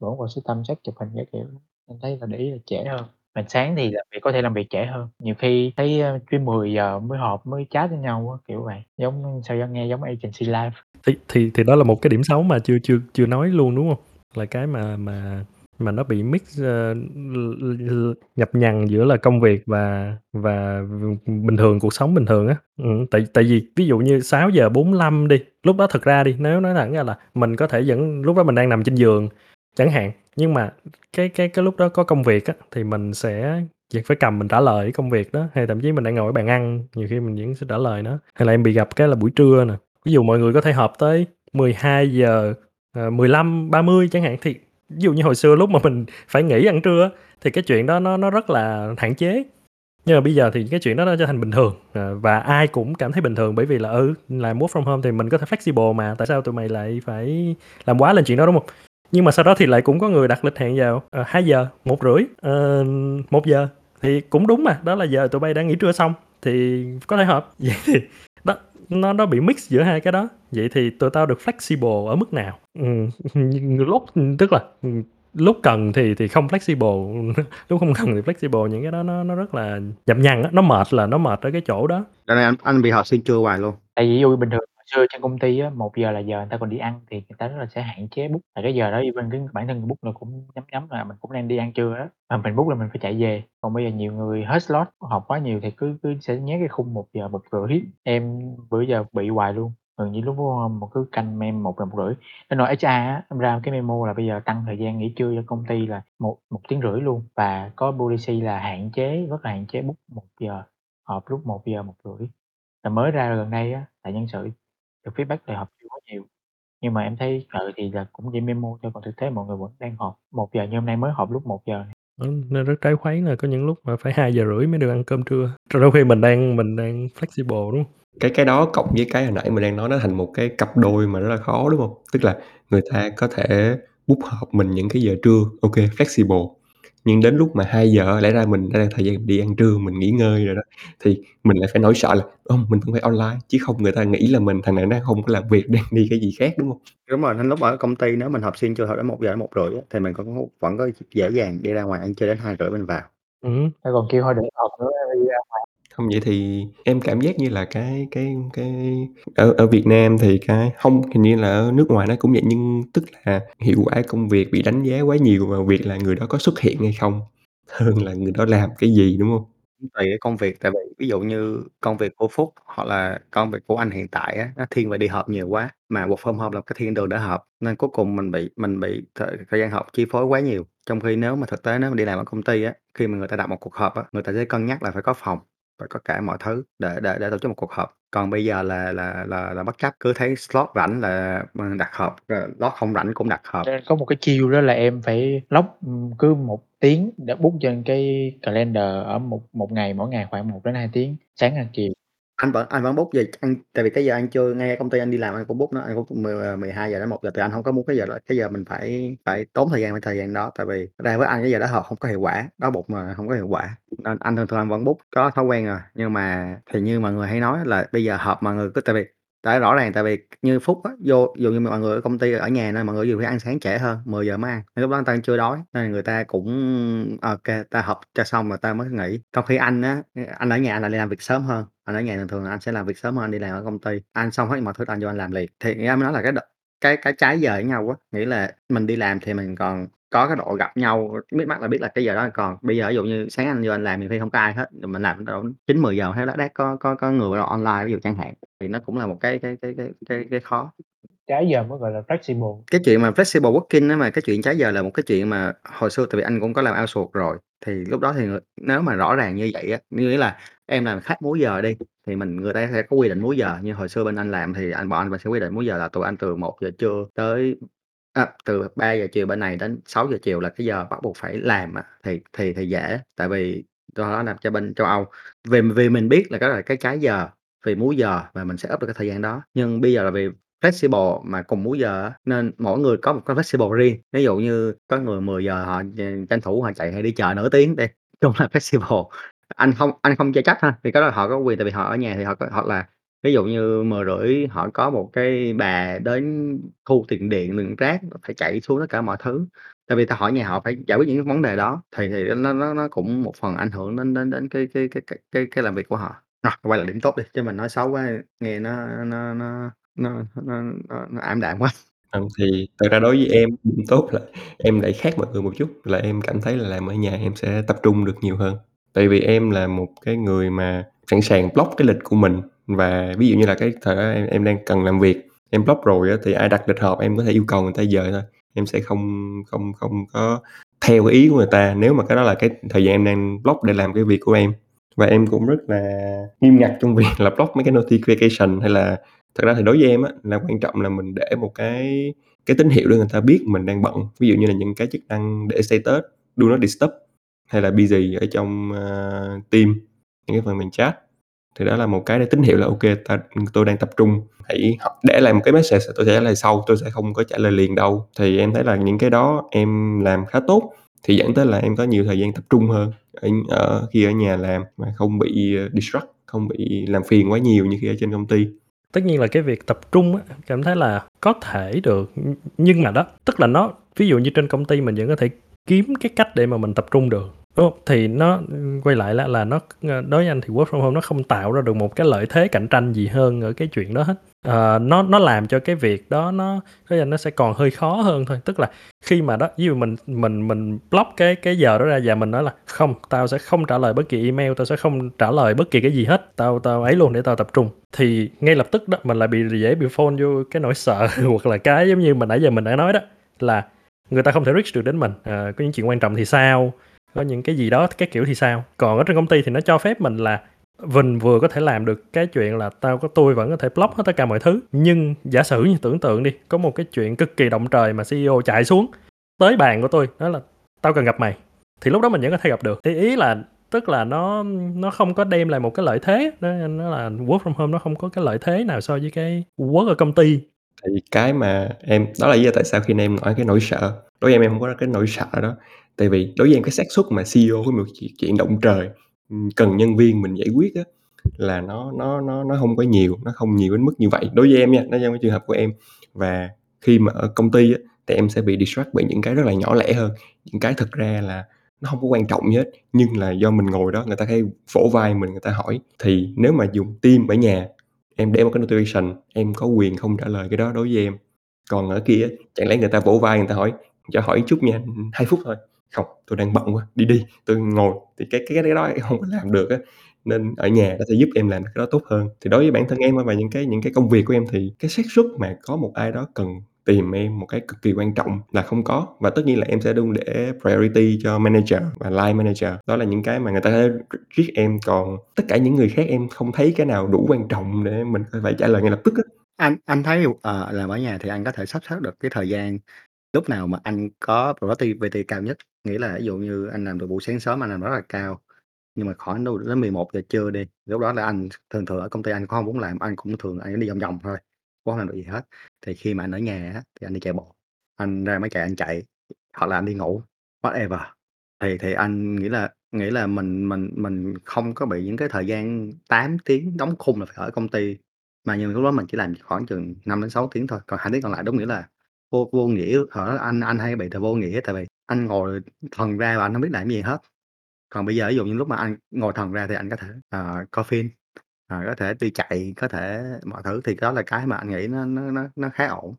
vẫn vào system check chụp hình các kiểu, em thấy là để ý là trễ hơn mình sáng thì làm việc có thể làm việc trễ hơn, nhiều khi thấy, ơ, tới 10:00 mới họp, mới chat với nhau á, kiểu vậy, giống sao cho nghe giống agency live. Thì thì thì đó là một cái điểm xấu mà chưa chưa chưa nói luôn, đúng hông? Là cái mà mà mà nó bị mix, ơ, l l nhập nhằng giữa là công việc và và bình thường, cuộc sống bình thường á. Ừm, tại tại vì ví dụ như 6:45 đi, lúc đó thực ra đi, nếu nói thẳng ra là mình có thể vẫn lúc đó mình đang nằm trên giường chẳng hạn, nhưng mà cái cái cái lúc đó có công việc á, thì mình sẽ vẫn phải cầm mình trả lời công việc đó, hay thậm chí mình đang ngồi ở bàn ăn, nhiều khi mình vẫn sẽ trả lời nó. Hay là em bị gặp cái là buổi trưa nè, ví dụ mọi người có thể họp tới 12 giờ ờ, 15 30 chẳng hạn, thì ví dụ như hồi xưa lúc mà mình phải nghỉ ăn trưa thì cái chuyện đó nó nó rất là hạn chế. Nhưng mà bây giờ thì cái chuyện đó nó trở thành bình thường, ờ, và ai cũng cảm thấy bình thường bởi vì là, ừ, làm work from home thì mình có thể flexible mà, tại sao tụi mày lại phải làm quá lên chuyện đó, đúng không? Nhưng mà sau đó thì lại cũng có người đặt lịch hẹn vào, ờ, 2:00, 1:30, ờ, 1:00 thì cũng đúng mà, đó là giờ tụi bay đã nghỉ trưa xong thì có thể họp. Vậy thì đó, nó nó bị mix giữa hai cái đó, vậy thì tụi tao được flexible ở mức nào? Ừm, lúc tức là, ừm, lúc cần thì thì không flexible, lúc không cần thì flexible, những cái đó nó nó rất là nhập nhằng á, nó mệt là nó mệt ở cái chỗ đó. Này anh anh bị họp xuyên trưa hoài luôn. Tại vì ví dụ bình thường xưa trên công ty á, 1:00 là giờ người ta còn đi ăn thì người ta rất là sẽ hạn chế book, tại cái giờ đó even cái bản thân bút book là cũng nhắm nhắm là mình cũng đang đi ăn trưa á, mà mình book là mình phải chạy về. Còn bây giờ nhiều người hết slot, họp quá nhiều thì cứ cứ sẽ nhét cái khung 1:00, 1:30, em bữa giờ bị hoài luôn, gần như lúc một cứ canh mem 1:00, 1:30. Bên nội HR á, em ra cái memo là bây giờ tăng thời gian nghỉ trưa cho công ty là một một tiếng rưỡi luôn, và có policy là hạn chế, rất là hạn chế book 1:00, họp lúc 1:00, 1:30. Là mới ra gần đây á, tại nhân sự được feedback là họp chưa có nhiều, nhưng mà em thấy, ừ, thì là cũng chỉ memo thôi, còn thực tế mọi người vẫn đang họp 1:00 như hôm nay mới họp lúc 1:00 nè. Ừm, nên rất trái khuấy là có những lúc mà phải 2:30 mới được ăn cơm trưa, trong trong khi mình đang mình đang flexible, đúng hông? Cái cái đó cộng với cái hồi nãy mình đang nói nó thành một cái cặp đôi mà rất là khó, đúng hông? Tức là người ta có thể book họp mình những cái giờ trưa, ô kê, flexible, Nhưng đến lúc mà 2:00 lẽ ra mình đã là thời gian đi ăn trưa, mình nghỉ ngơi rồi đó, thì mình lại phải nỗi sợ là, ơ, mình vẫn phải online, chứ không người ta nghĩ là mình thằng này nó không có làm việc, đang đi cái gì khác, đúng hông? Đúng rồi, nên lúc ở công ty nếu mình họp xuyên trưa họp đến 1:00 đến 1:30 á, thì mình vẫn có vẫn có dễ dàng đi ra ngoài ăn trưa đến 2:30 mình vào. Ừm. Thế còn kêu thôi đừng họp nữa, đi ra ngoài. Không, vậy thì em cảm giác như là cái cái cái ở ở Việt Nam thì cái hông, hình như là ở nước ngoài nó cũng vậy, nhưng tức là hiệu quả công việc bị đánh giá quá nhiều vào việc là người đó có xuất hiện hay không, hơn là người đó làm cái gì, đúng hông? Tùy cái công việc, tại vì ví dụ như công việc của Phúc hoặc là công việc của anh hiện tại á, nó thiên về đi họp nhiều quá, mà work from home là cái thiên đường để họp, nên cuối cùng mình bị mình bị thời thời gian họp chi phối quá nhiều. Trong khi nếu mà thực tế nếu mà đi làm ở công ty á, khi mà người ta đặt một cuộc họp á, người ta sẽ cân nhắc là phải có phòng, phải có cả mọi thứ để để để tổ chức một cuộc họp. Còn bây giờ là là là là bất chấp, cứ thấy slot rảnh là, ừ, đặt họp, rồi slot không rảnh cũng đặt họp. Nên có một cái chiêu đó là em phải lock, ừm, cứ 1 tiếng để book trên cái calendar ở một một ngày, mỗi ngày khoảng 1-2 tiếng, sáng hàng chiều. Anh vẫn anh vẫn bút về ăn tại vì cái giờ ăn trưa ngay công ty anh đi làm anh cũng bút nó, anh cũng mười hai giờ đến 1:00 tại anh hông có muốn cái giờ đó, cái giờ mình phải phải tốn thời gian với thời gian đó, tại vì thật ra với anh cái giờ đó họ không có hiệu quả, đói bụng mà hông có hiệu quả, nên anh thường thường anh vẫn book, có thói quen rồi. Nhưng mà thì như mọi người hay nói là bây giờ họp mọi người cứ tại vì tại rõ ràng tại vì như Phúc á, vô dù dụ như mọi người ở công ty ở nhà nên mọi người ví phải ăn sáng trễ hơn, 10:00 mới ăn, nên lúc đó người ta chưa đói, nên người ta cũng ờ, ô kê, ta họp cho xong rồi ta mới nghỉ. Trong khi anh á, anh ở nhà anh lại đi làm việc sớm hơn, anh ở nhà thường thường là anh sẽ làm việc sớm hơn anh đi làm ở công ty, anh xong hết mọi thứ anh vô anh làm liền. Thì người mới nói là cái đ cái cái trái giờ với nhau á, nghĩa là mình đi làm thì mình còn có cái độ gặp nhau, liếc mắt là biết là cái giờ đó còn. Bây giờ ví dụ như sáng anh vô anh làm nhiều khi hông có ai hết, rồi mình làm độ 9:00-10:00 thấy lác đác có có có người nào online ví dụ chẳng hạn, thì nó cũng là một cái cái cái cái cái cái khó. Trái giờ mới gọi là flexible. Cái chuyện mà flexible working á, mà cái chuyện trái giờ là một cái chuyện mà hồi xưa tại vì anh cũng có làm outsource rồi, thì lúc đó thì, nếu mà rõ ràng như vậy á, như nghĩa là em làm khác múi giờ đi, thì mình người ta sẽ có quy định múi giờ, như hồi xưa bên anh làm thì anh bọn anh sẽ quy định múi giờ là tụi anh từ 1:00 trưa tới à từ 3:00 chiều bên này đến 6:00 chiều là cái giờ bắt buộc phải làm á, thì thì thì dễ, tại vì do đó làm cho bên châu Âu. Vì vì mình biết là cái đó là cái trái giờ, vì múi giờ và mình set up được cái thời gian đó, nhưng bây giờ là vì flexible mà cùng múi giờ á, nên mỗi người có một cái flexible riêng. Ví dụ như có người 10:00 họ, tranh thủ họ chạy hay đi chợ nửa tiếng đi, chung là flexible. Anh không anh không chê trách ha, vì cái đó là họ có quyền tại vì họ ở nhà thì họ có hoặc là ví dụ như 10:30 họ có một cái bà đến thu tiền điện, tiền rác, phải chạy xuống tất cả mọi thứ, tại vì ta hỏi nhà họ phải giải quyết những cái vấn đề đó, thì thì nó nó nó cũng một phần ảnh hưởng đến đến đến cái cái cái cái cái cái làm việc của họ. Rồi, quay lại điểm tốt đi, chứ mình nói xấu quá nghe nó nó nó nó nó nó nó ảm đạm quá. Thì thật ra đối với em, điểm tốt là em lại khác mọi người một chút, là em cảm thấy là làm ở nhà em sẽ tập trung được nhiều hơn. Tại vì em là một cái người mà sẵn sàng block cái lịch của mình, và ví dụ như là cái thời đó em em đang cần làm việc, em block rồi á, thì ai đặt lịch họp em có thể yêu cầu người ta dời thôi, em sẽ không không không có theo cái ý của người ta, nếu mà cái đó là cái thời gian em đang block để làm cái việc của em. Và em cũng rất là nghiêm ngặt trong việc là block mấy cái notification, hay là thật ra thì đối với em á, là quan trọng là mình để một cái cái tín hiệu để người ta biết mình đang bận, ví dụ như là những cái chức năng để status, do not disturb, hay là busy ở trong, uh, team những cái phần mình chat. Thì đó là một cái để tín hiệu là ok ta tôi đang tập trung, hãy để lại một cái message tôi sẽ trả lời sau, tôi sẽ không có trả lời liền đâu. Thì em thấy là những cái đó em làm khá tốt, thì dẫn tới là em có nhiều thời gian tập trung hơn ở ở khi ở nhà làm mà không bị, ờ, distract, không bị làm phiền quá nhiều như khi ở trên công ty. Tất nhiên là cái việc tập trung á, cảm thấy là có thể được, nhưng mà đó, tức là nó ví dụ như trên công ty mình vẫn có thể kiếm cái cách để mà mình tập trung được, đúng? Thì nó quay lại là là nó ờ, đối với anh thì work from home nó không tạo ra được một cái lợi thế cạnh tranh gì hơn ở cái chuyện đó hết. À, nó nó làm cho cái việc đó nó đối anh nó sẽ còn hơi khó hơn thôi. Tức là khi mà đó, ví dụ mình mình mình block cái cái giờ đó ra và mình nói là "Không, tao sẽ không trả lời bất kỳ email, tao sẽ không trả lời bất kỳ cái gì hết, tao tao ấy luôn để tao tập trung." Thì ngay lập tức đó, mình lại bị dễ bị phone vô cái nỗi sợ hoặc là cái giống như mà nãy giờ mình đã nói đó, là người ta không thể reach được đến mình, à, có những chuyện quan trọng thì sao, có những cái gì đó cái kiểu thì sao. Còn ở trên công ty thì nó cho phép mình là mình vừa có thể làm được cái chuyện là tao có tôi vẫn có thể block hết tất cả mọi thứ, nhưng giả sử như tưởng tượng đi, có một cái chuyện cực kỳ động trời mà CEO chạy xuống tới bàn của tôi, nói là "Tao cần gặp mày." Thì lúc đó mình vẫn có thể gặp được. Thì ý là tức là nó nó không có đem lại một cái lợi thế, nó nó là work from home nó không có cái lợi thế nào so với cái work ở công ty. Thì cái mà em đó là lý do tại sao khi em nói cái nỗi sợ, đối với em, em không có cái nỗi sợ đó, Tại vì đối với em cái xác suất mà CEO có một chuyện chuyện động trời, cần nhân viên mình giải quyết á, là nó nó nó nó không có nhiều, nó không nhiều đến mức như vậy, đối với em nha, nó trong cái trường hợp của em. Và khi mà ở công ty á, thì em sẽ bị distract bởi những cái rất là nhỏ lẻ hơn, những cái thực ra là nó không có quan trọng gì hết, nhưng là do mình ngồi đó người ta hay vỗ vai mình, người ta hỏi. Thì nếu mà dùng team ở nhà, em để một cái notification, em có quyền không trả lời cái đó đối với em. Còn ở kia chẳng lẽ người ta vỗ vai người ta hỏi "Cho hỏi chút nha, hai phút thôi." "Không, tôi đang bận quá, đi đi, tôi ngồi." Thì cái cái cái đó không có làm được á, nên ở nhà nó sẽ giúp em làm cái đó tốt hơn. Thì đối với bản thân em và những cái những cái công việc của em thì cái xác suất mà có một ai đó cần tìm em một cái cực kỳ quan trọng là không có. Và tất nhiên là em sẽ luôn để priority cho manager và line manager, đó là những cái mà người ta sẽ treat em, còn tất cả những người khác em không thấy cái nào đủ quan trọng để mình phải trả lời ngay lập tức á. Anh anh thấy, ờ, làm ở nhà thì anh có thể sắp xếp được cái thời gian lúc nào mà anh có productivity cao nhất. Nghĩa là ví dụ như anh làm từ buổi sáng sớm anh làm rất là cao, nhưng mà khoảng đâu đến 11:00 trưa đi, lúc đó là anh thường thường ở công ty anh cũng hông muốn làm, anh cũng thường anh đi vòng vòng thôi, cũng hông làm được gì hết. Thì khi mà anh ở nhà á, thì anh đi chạy bộ, anh ra máy chạy anh chạy, hoặc là anh đi ngủ, whatever. Thì thì anh nghĩ là nghĩ là mình mình mình không có bị những cái thời gian 8 tiếng đóng khung là phải ở công ty, mà nhưng lúc đó mình chỉ làm khoảng chừng 5-6 tiếng thôi, còn 2 tiếng còn lại đúng nghĩa là vô vô nghĩa. Hồi đó anh anh hay bị là vô nghĩa, tại vì anh ngồi thần ra và anh hông biết làm cái gì hết. Còn bây giờ ví dụ như lúc mà anh ngồi thần ra thì anh có thể, ờ, coi phim, ờ, có thể đi chạy, có thể mọi thứ, thì đó là cái mà anh nghĩ nó nó nó nó khá ổn.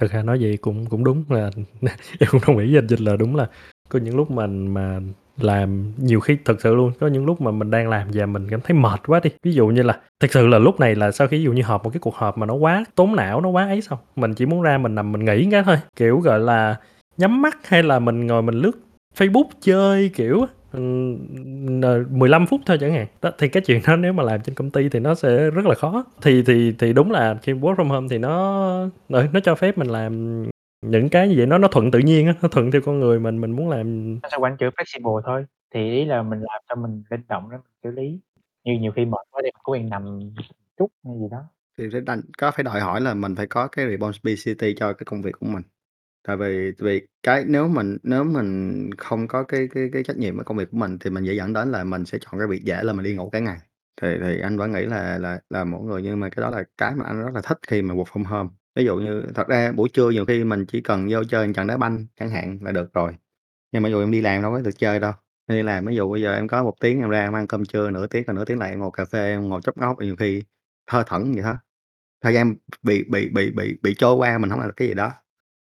Thực ra nói vậy cũng cũng đúng là em cũng đồng ý với anh Vinh là đúng là có những lúc mình mà làm nhiều khi thực sự luôn, có những lúc mà mình đang làm và mình cảm thấy mệt quá đi. Ví dụ như là thực sự là lúc này là sau khi ví dụ như họp một cái cuộc họp mà nó quá tốn não, nó quá ấy xong, mình chỉ muốn ra mình nằm mình nghỉ cái thôi, kiểu, gọi là, nhắm mắt hay là mình ngồi mình lướt Facebook chơi, kiểu á, ừm, n 15 phút thôi chẳng hạn. Đó, thì cái chuyện đó nếu mà làm trên công ty thì nó sẽ rất là khó. Thì thì thì đúng là khi work from home thì nó nó cho phép mình làm những cái như vậy nó nó thuận tự nhiên á, nó thuận theo con người mình, mình muốn làm Nó xoay quanh chữ flexible thôi, thì ý là mình làm sao mình linh động để mình xử lý. Như nhiều khi mệt quá đi, mình có quyền nằm chút hay gì đó. Thì phải đành có phải đòi hỏi là mình phải có cái responsibility cho cái công việc của mình. Tại vì tại vì cái nếu mình nếu mình không có cái cái cái trách nhiệm với công việc của mình thì mình dễ dẫn đến là mình sẽ chọn cái việc dễ là mình đi ngủ cả ngày. Thì thì anh vẫn nghĩ là là là mỗi người nhưng mà cái đó là cái mà anh rất là thích khi mà work from home. Ví dụ như thật ra buổi trưa nhiều khi mình chỉ cần vô chơi một trận đá banh chẳng hạn là được rồi. Nhưng mà ví dụ em đi làm đâu có được chơi đâu. Em đi làm ví dụ bây giờ em có 1 tiếng em ra em ăn cơm trưa, nửa tiếng, còn nửa tiếng lại em ngồi cà phê, em ngồi chốc ngót, nhiều khi thơ thẩn vậy đó. Thời gian bị bị bị bị bị trôi qua mình hổng làm được cái gì đó.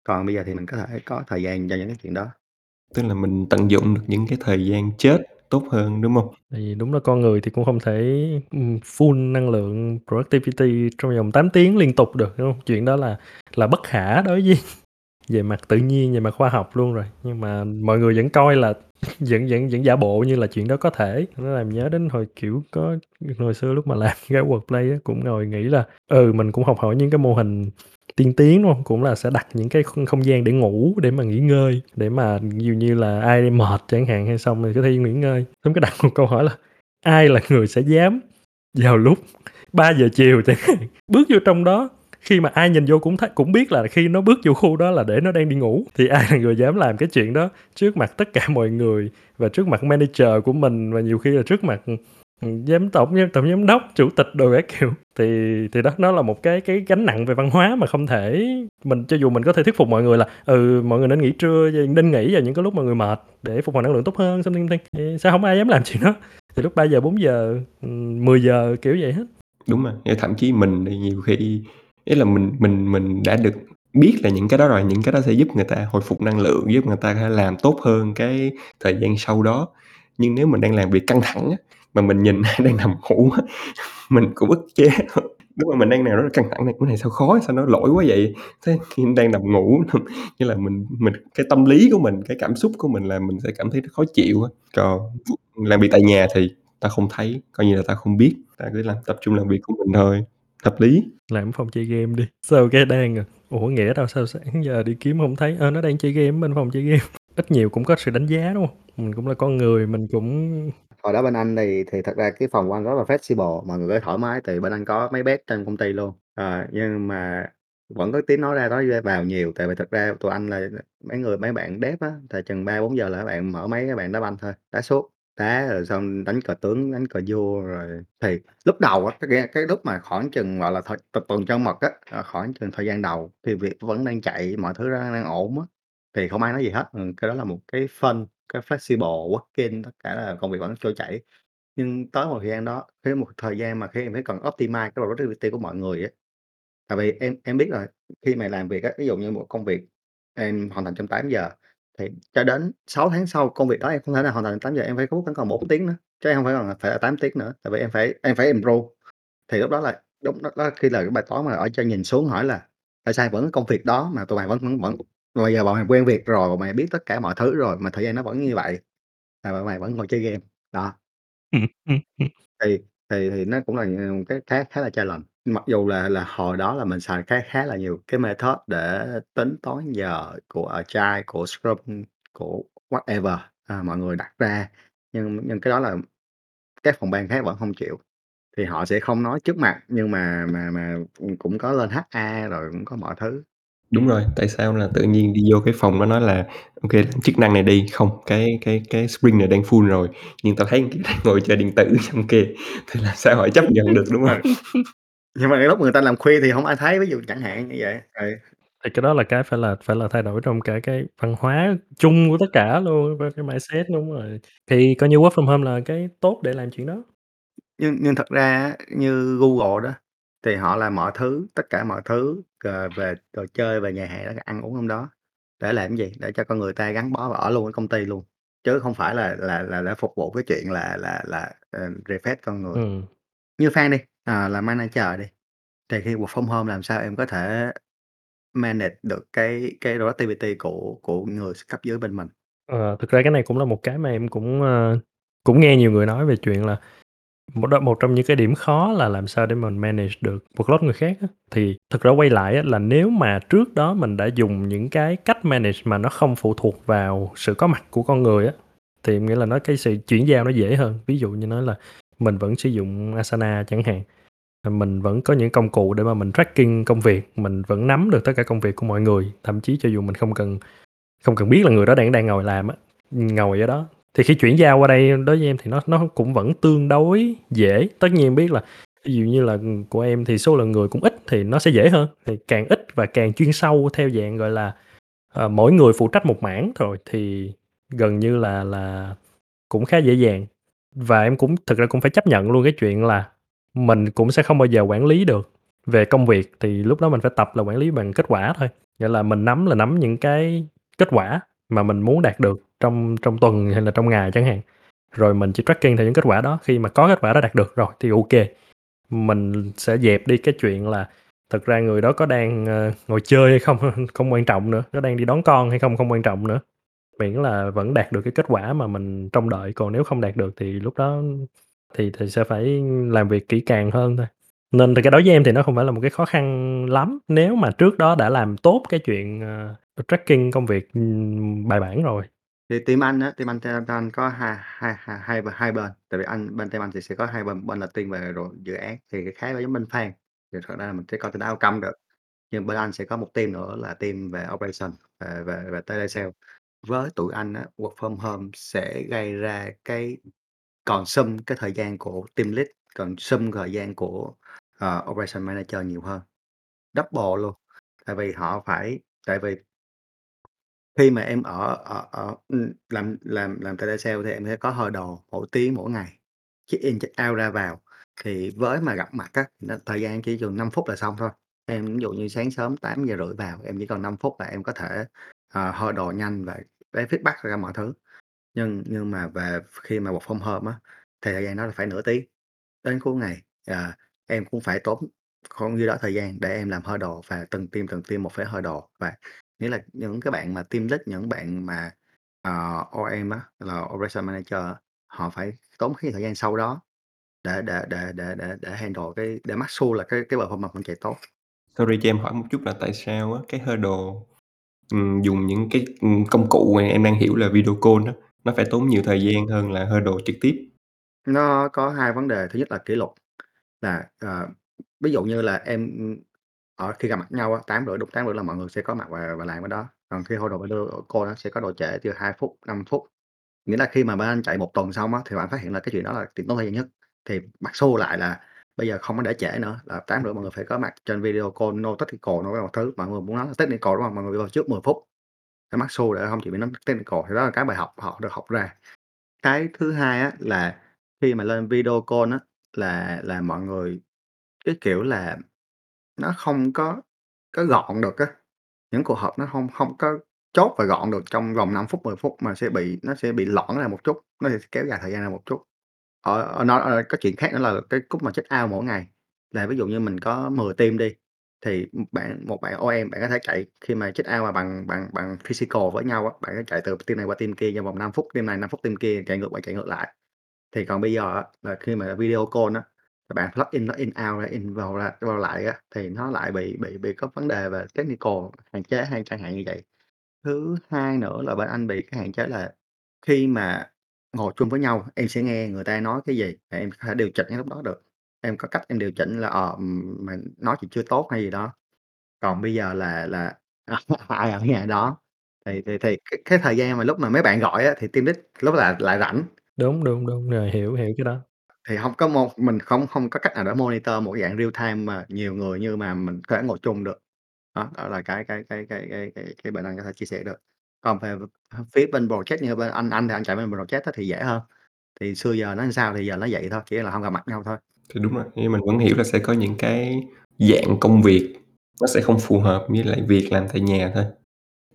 Còn bây giờ thì mình có thể có thời gian cho những cái chuyện đó. Tức là mình tận dụng được những cái thời gian chết tốt hơn, đúng hông? Tại vì đúng là con người thì cũng không thể, ừm, full năng lượng productivity trong vòng 8 tiếng liên tục được, đúng hông? Chuyện đó là là bất khả đối với về mặt tự nhiên, về mặt khoa học luôn rồi. Nhưng mà mọi người vẫn coi là vẫn vẫn vẫn giả bộ như là chuyện đó có thể. Nó làm nhớ đến hồi, kiểu, có hồi xưa lúc mà làm cái workplace á, cũng ngồi nghĩ là, ừ, mình cũng học hỏi những cái mô hình tiên tiến, đúng không Cũng là sẽ đặt những cái không không gian để ngủ, để mà nghỉ ngơi, để mà nhiều như là ai mệt chẳng hạn hay xong rồi có thể nghỉ ngơi. chúng cái đặt một câu hỏi là ai là người sẽ dám vào lúc 3:00 chiều chẳng hạn, bước vô trong đó, khi mà ai nhìn vô cũng thấy cũng biết là khi nó bước vô khu đó là để nó đang đi ngủ, thì ai là người dám làm cái chuyện đó trước mặt tất cả mọi người và trước mặt manager của mình và nhiều khi là trước mặt, giám tổng giám tổng giám đốc, chủ tịch đồ các kiểu. Thì thì đó, nó là một cái cái gánh nặng về văn hóa mà không thể mình cho dù mình có thể thuyết phục mọi người là, ừ, mọi người nên nghỉ trưa, nên nghỉ vào những cái lúc mà người mệt để phục hồi năng lượng tốt hơn, xong something. Thì sao không ai dám làm chuyện đó? Thì lúc 3 giờ 4 giờ ừ, 10 giờ kiểu vậy hết. Đúng rồi, thậm chí mình thì nhiều khi ý là mình mình mình đã được biết là những cái đó rồi, những cái đó sẽ giúp người ta hồi phục năng lượng, giúp người ta làm tốt hơn cái thời gian sau đó. Nhưng nếu mình đang làm việc căng thẳng á, mà mình nhìn ai đang nằm ngủ mình cũng ức chế Đúng Lúc mà mình đang nào rất là căng thẳng này, cái này sao khó, sao nó lỗi quá vậy?" Thế khi đang nằm ngủ, nghĩa là mình mình cái tâm lý của mình, cái cảm xúc của mình là mình sẽ cảm thấy khó chịu á. Còn làm việc tại nhà thì ta không thấy, coi như là ta không biết, ta cứ làm tập trung làm việc của mình thôi, hợp lý. Làm phòng chơi game đi, sao cái đang à, ủa, Nghĩa đâu sao sáng giờ đi kiếm không thấy, ơ, nó đang chơi game bên phòng chơi game. Ít nhiều cũng có sự đánh giá, đúng không? Mình cũng là con người, mình cũng Hồi đó bên anh thì thì thật ra cái phòng của anh rất là flexible, mọi người thoải mái tại vì bên anh có máy bed trong công ty luôn. Ờ, nhưng mà vẫn có tiếng nói ra nói ra vào nhiều, tại vì thật ra tụi anh là mấy người mấy bạn dev á, thì chừng 3:00-4:00 là các bạn mở máy các bạn đá banh thôi, đá suốt, đá rồi xong đánh cờ tướng, đánh cờ vua rồi. Thì lúc đầu á, cái cái cái lúc mà khoảng chừng, gọi là, thời t tuần trăng mật á, ờ, khoảng chừng thời gian đầu thì việc vẫn đang chạy, mọi thứ đang đang ổn á, thì không ai nói gì hết, ừ, cái đó là một cái fun, cái flexible working, tất cả là công việc vẫn trôi chảy. Nhưng tới một thời gian đó, tới một thời gian mà khi em phải cần optimize cái productivity của mọi người á, tại vì em em biết rồi, khi mà làm việc á, ví dụ như một công việc em hoàn thành trong 8:00 thì cho đến 6 tháng sau công việc đó em không thể nào hoàn thành trong 8:00, em phải cút còn 4 tiếng nữa, chứ em hông phải là phải là 8 tiếng nữa, tại vì em phải em phải improve. Thì lúc đó là lúc đó đó khi là cái bài toán mà ở trên nhìn xuống hỏi là "Tại sao vẫn công việc đó mà tụi mày vẫn vẫn vẫn mà bây giờ bọn mày quen việc rồi, bọn mày biết tất cả mọi thứ rồi mà thời gian nó vẫn như vậy, mà bọn mày vẫn ngồi chơi game?" Đó. Thì thì thì nó cũng là, ờ, cái khá khá là challenge, mặc dù là là hồi đó là mình xài khá khá là nhiều cái method để tính toán giờ của Agile, của Scrum, của whatever, à, mọi người đặt ra, nhưng nhưng cái đó là các phòng ban khác vẫn hông chịu. Thì họ sẽ không nói trước mặt nhưng mà mà mà, ừm, cũng có lên HA rồi cũng có mọi thứ. Đúng rồi, tại sao là tự nhiên đi vô cái phòng đó nói là "Ô kê, chức năng này đi, không, cái cái cái sprint này đang full rồi, nhưng tao thấy kia đang ngồi chơi điện tử trong kia." Thì làm sao họ chấp nhận được, đúng hông? Ừ. Nhưng mà cái lúc người ta làm khuya thì hổng ai thấy, ví dụ chẳng hạn như vậy, ừ. Thì cái đó là cái phải là phải là thay đổi trong cả cái văn hóa chung của tất cả luôn, về cái mindset, đúng rồi. Thì coi như work from home là cái tốt để làm chuyện đó. Nhưng nhưng thật ra á, như Google đó, thì họ làm mọi thứ, tất cả mọi thứ, ờ, về trò chơi, về nhà hàng, ăn uống trong đó. Để làm cái gì? Để cho con người ta gắn bó và ở luôn ở công ty luôn, chứ không phải là là là để phục vụ cái chuyện là là là, ờ, refresh con người. Ừm. Như Phan đi, ờ, làm manager đi, thì khi work from home làm sao em có thể manage được cái cái productivity của của người cấp dưới bên mình? Ờ, thực ra cái này cũng là một cái mà em cũng, ơ, cũng nghe nhiều người nói về chuyện là một một trong những cái điểm khó là làm sao để mình manage được workload người khác á. Thì thực ra quay lại á, là nếu mà trước đó mình đã dùng những cái cách manage mà nó không phụ thuộc vào sự có mặt của con người á, thì em nghĩ là nó cái sự chuyển giao nó dễ hơn. Ví dụ như nói là mình vẫn sử dụng Asana chẳng hạn, à, mình vẫn có những công cụ để mà mình tracking công việc, mình vẫn nắm được tất cả công việc của mọi người, thậm chí cho dù mình không cần không cần biết là người đó đang đang ngồi làm á, ngồi ở đó. Thì khi chuyển giao qua đây đối với em thì nó nó cũng vẫn tương đối dễ. Tất nhiên biết là ví dụ như là, của em thì số lượng người cũng ít thì nó sẽ dễ hơn, thì càng ít và càng chuyên sâu theo dạng, gọi là, uh, mỗi người phụ trách một mảng rồi thì gần như là là cũng khá dễ dàng. Và em cũng thực ra cũng phải chấp nhận luôn cái chuyện là mình cũng sẽ không bao giờ quản lý được về công việc, thì lúc đó mình phải tập là quản lý bằng kết quả thôi. Nghĩa là mình nắm là nắm những cái kết quả mà mình muốn đạt được trong trong tuần hay là trong ngày chẳng hạn, rồi mình chỉ tracking theo những kết quả đó, khi mà có kết quả đó đạt được rồi thì ok. Mình sẽ dẹp đi cái chuyện là thực ra người đó có đang, ờ, ngồi chơi hay không không quan trọng nữa, có đang đi đón con hay không không quan trọng nữa, miễn là vẫn đạt được cái kết quả mà mình trông đợi. Còn nếu không đạt được thì lúc đó thì thì sẽ phải làm việc kỹ càng hơn thôi. Nên thì cái đối với em thì nó không phải là một cái khó khăn lắm, nếu mà trước đó đã làm tốt cái chuyện, uh, tracking công việc, bài bản rồi. Thì team anh á, team anh team anh có hai hai hai hai b hai bên, tại vì anh bên team anh thì sẽ có hai bên, bên là team về rồi dự án thì khá là giống bên Phan, thì thật ra là mình sẽ coi trên outcome được. Nhưng bên anh sẽ có một team nữa là team về operation, về về về telesale. Với tụi anh á, work from home sẽ gây ra cái consume cái thời gian của team lead, consume thời gian của, ờ, operation manager nhiều hơn, double luôn. Tại vì họ phải tại vì khi mà em ở ở ở ừm, làm làm làm telesale thì em sẽ có hurdle mỗi tiếng, mỗi ngày, check in, check out, ra vào. Thì với mà gặp mặt á, nó thời gian chỉ chừng 5 phút là xong thôi. Em ví dụ như sáng sớm 8:30 vào, em chỉ còn 5 phút là em có thể, ờ, hurdle nhanh và lấy feedback ra mọi thứ. Nhưng nhưng mà về khi mà work from home á, thì thời gian đó là phải nửa tiếng, đến cuối ngày, ờ, em cũng phải tốn khoảng nhiêu đó thời gian để em làm hurdle và từng team, từng team một phải hurdle. Và nghĩa là những cái bạn mà team lead, những bạn mà, ờ, OM á, là operation manager á, họ phải tốn cái thời gian sau đó để để để để để để handle cái để make sure là cái cái performance vẫn chạy tốt. Sorry cho em hỏi một chút là tại sao á, cái hurdle, ừm, dùng những cái, ừm, công cụ mà em đang hiểu là video call á, nó phải tốn nhiều thời gian hơn là hurdle trực tiếp? Nó có hai vấn đề, thứ nhất là kỷ luật, là, ờ, ví dụ như là em, ở khi gặp mặt nhau á, 8:30 đúng 8:30 là mọi người sẽ có mặt và và làm cái đó. Còn khi hội đồ video cô nó sẽ có độ trễ từ 2 phút, 5 phút. Nghĩa là khi mà bên anh chạy 1 tuần xong á, thì bạn phát hiện là cái chuyện đó là chuyện tốn thời gian nhất. Thì bắt xô lại là bây giờ không có để trễ nữa, là 8:30 mọi người phải có mặt trên video call, no technical, no cái một thứ. Mọi người muốn nói là technical, đúng hông? Mọi người vào trước 10 phút. Phải mắc xô để không chỉ bị nói technical, thì đó là cái bài học họ được học ra. Cái thứ hai á, là khi mà lên video call á, là là mọi người, cái kiểu là, nó không có có gọn được á. Những cuộc họp nó hông hông có chốt và gọn được trong vòng 5 phút, 10 phút mà sẽ bị nó sẽ bị loãng ra một chút, nó sẽ kéo dài thời gian ra một chút. Ờ, ờ, nó ờ, cái chuyện khác nữa là cái khúc mà check out mỗi ngày, là ví dụ như mình có 10 team đi, thì, ừm, bạn một bạn OM bạn có thể chạy khi mà check out mà bằng bằng bằng physical với nhau á, bạn có chạy từ team này qua team kia trong vòng 5 phút, team này 5 phút, team kia chạy ngược lại, chạy ngược lại. Thì còn bây giờ á, là khi mà video call á, bạn plug in nó in out, ra in vào ra vào lại á, thì nó lại bị bị bị có vấn đề về technical, hạn chế hay chẳng hạn như vậy. Thứ hai nữa là bên anh bị cái hạn chế là khi mà ngồi chung với nhau, em sẽ nghe người ta nói cái gì và em có thể điều chỉnh ngay lúc đó được. Em có cách em điều chỉnh là, ờ, ừm, nói chuyện chưa tốt hay gì đó. Còn bây giờ là là ai ở nhà đó, thì thì thì cái cái thời gian mà lúc mà mấy bạn gọi á, thì team lead lúc là lại rảnh. Đúng, đúng, đúng, rồi, hiểu, hiểu cái đó. Thì hông có một mình không không có cách nào để monitor một dạng real time mà nhiều người như mà mình có thể ngồi chung được. Đó, đó là cái cái cái cái cái cái cái bên anh có thể chia sẻ được. Còn về v phía bên project như bên anh anh thì anh chạy bên project á thì dễ hơn. Thì xưa giờ nó sao thì giờ nó vậy thôi, chỉ là hông gặp mặt nhau thôi. Thì đúng rồi, nhưng mình vẫn hiểu là sẽ có những cái dạng công việc nó sẽ không phù hợp với lại việc làm tại nhà thôi.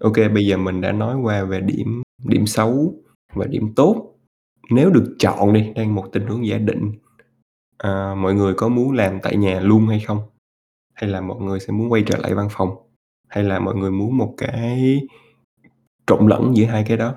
Ô kê, bây giờ mình đã nói qua về điểm điểm xấu và điểm tốt. Nếu được chọn đi, đang một tình huống giả định, à, mọi người có muốn làm tại nhà luôn hay không? Hay là mọi người sẽ muốn quay trở lại văn phòng? Hay là mọi người muốn một cái trộn lẫn giữa hai cái đó?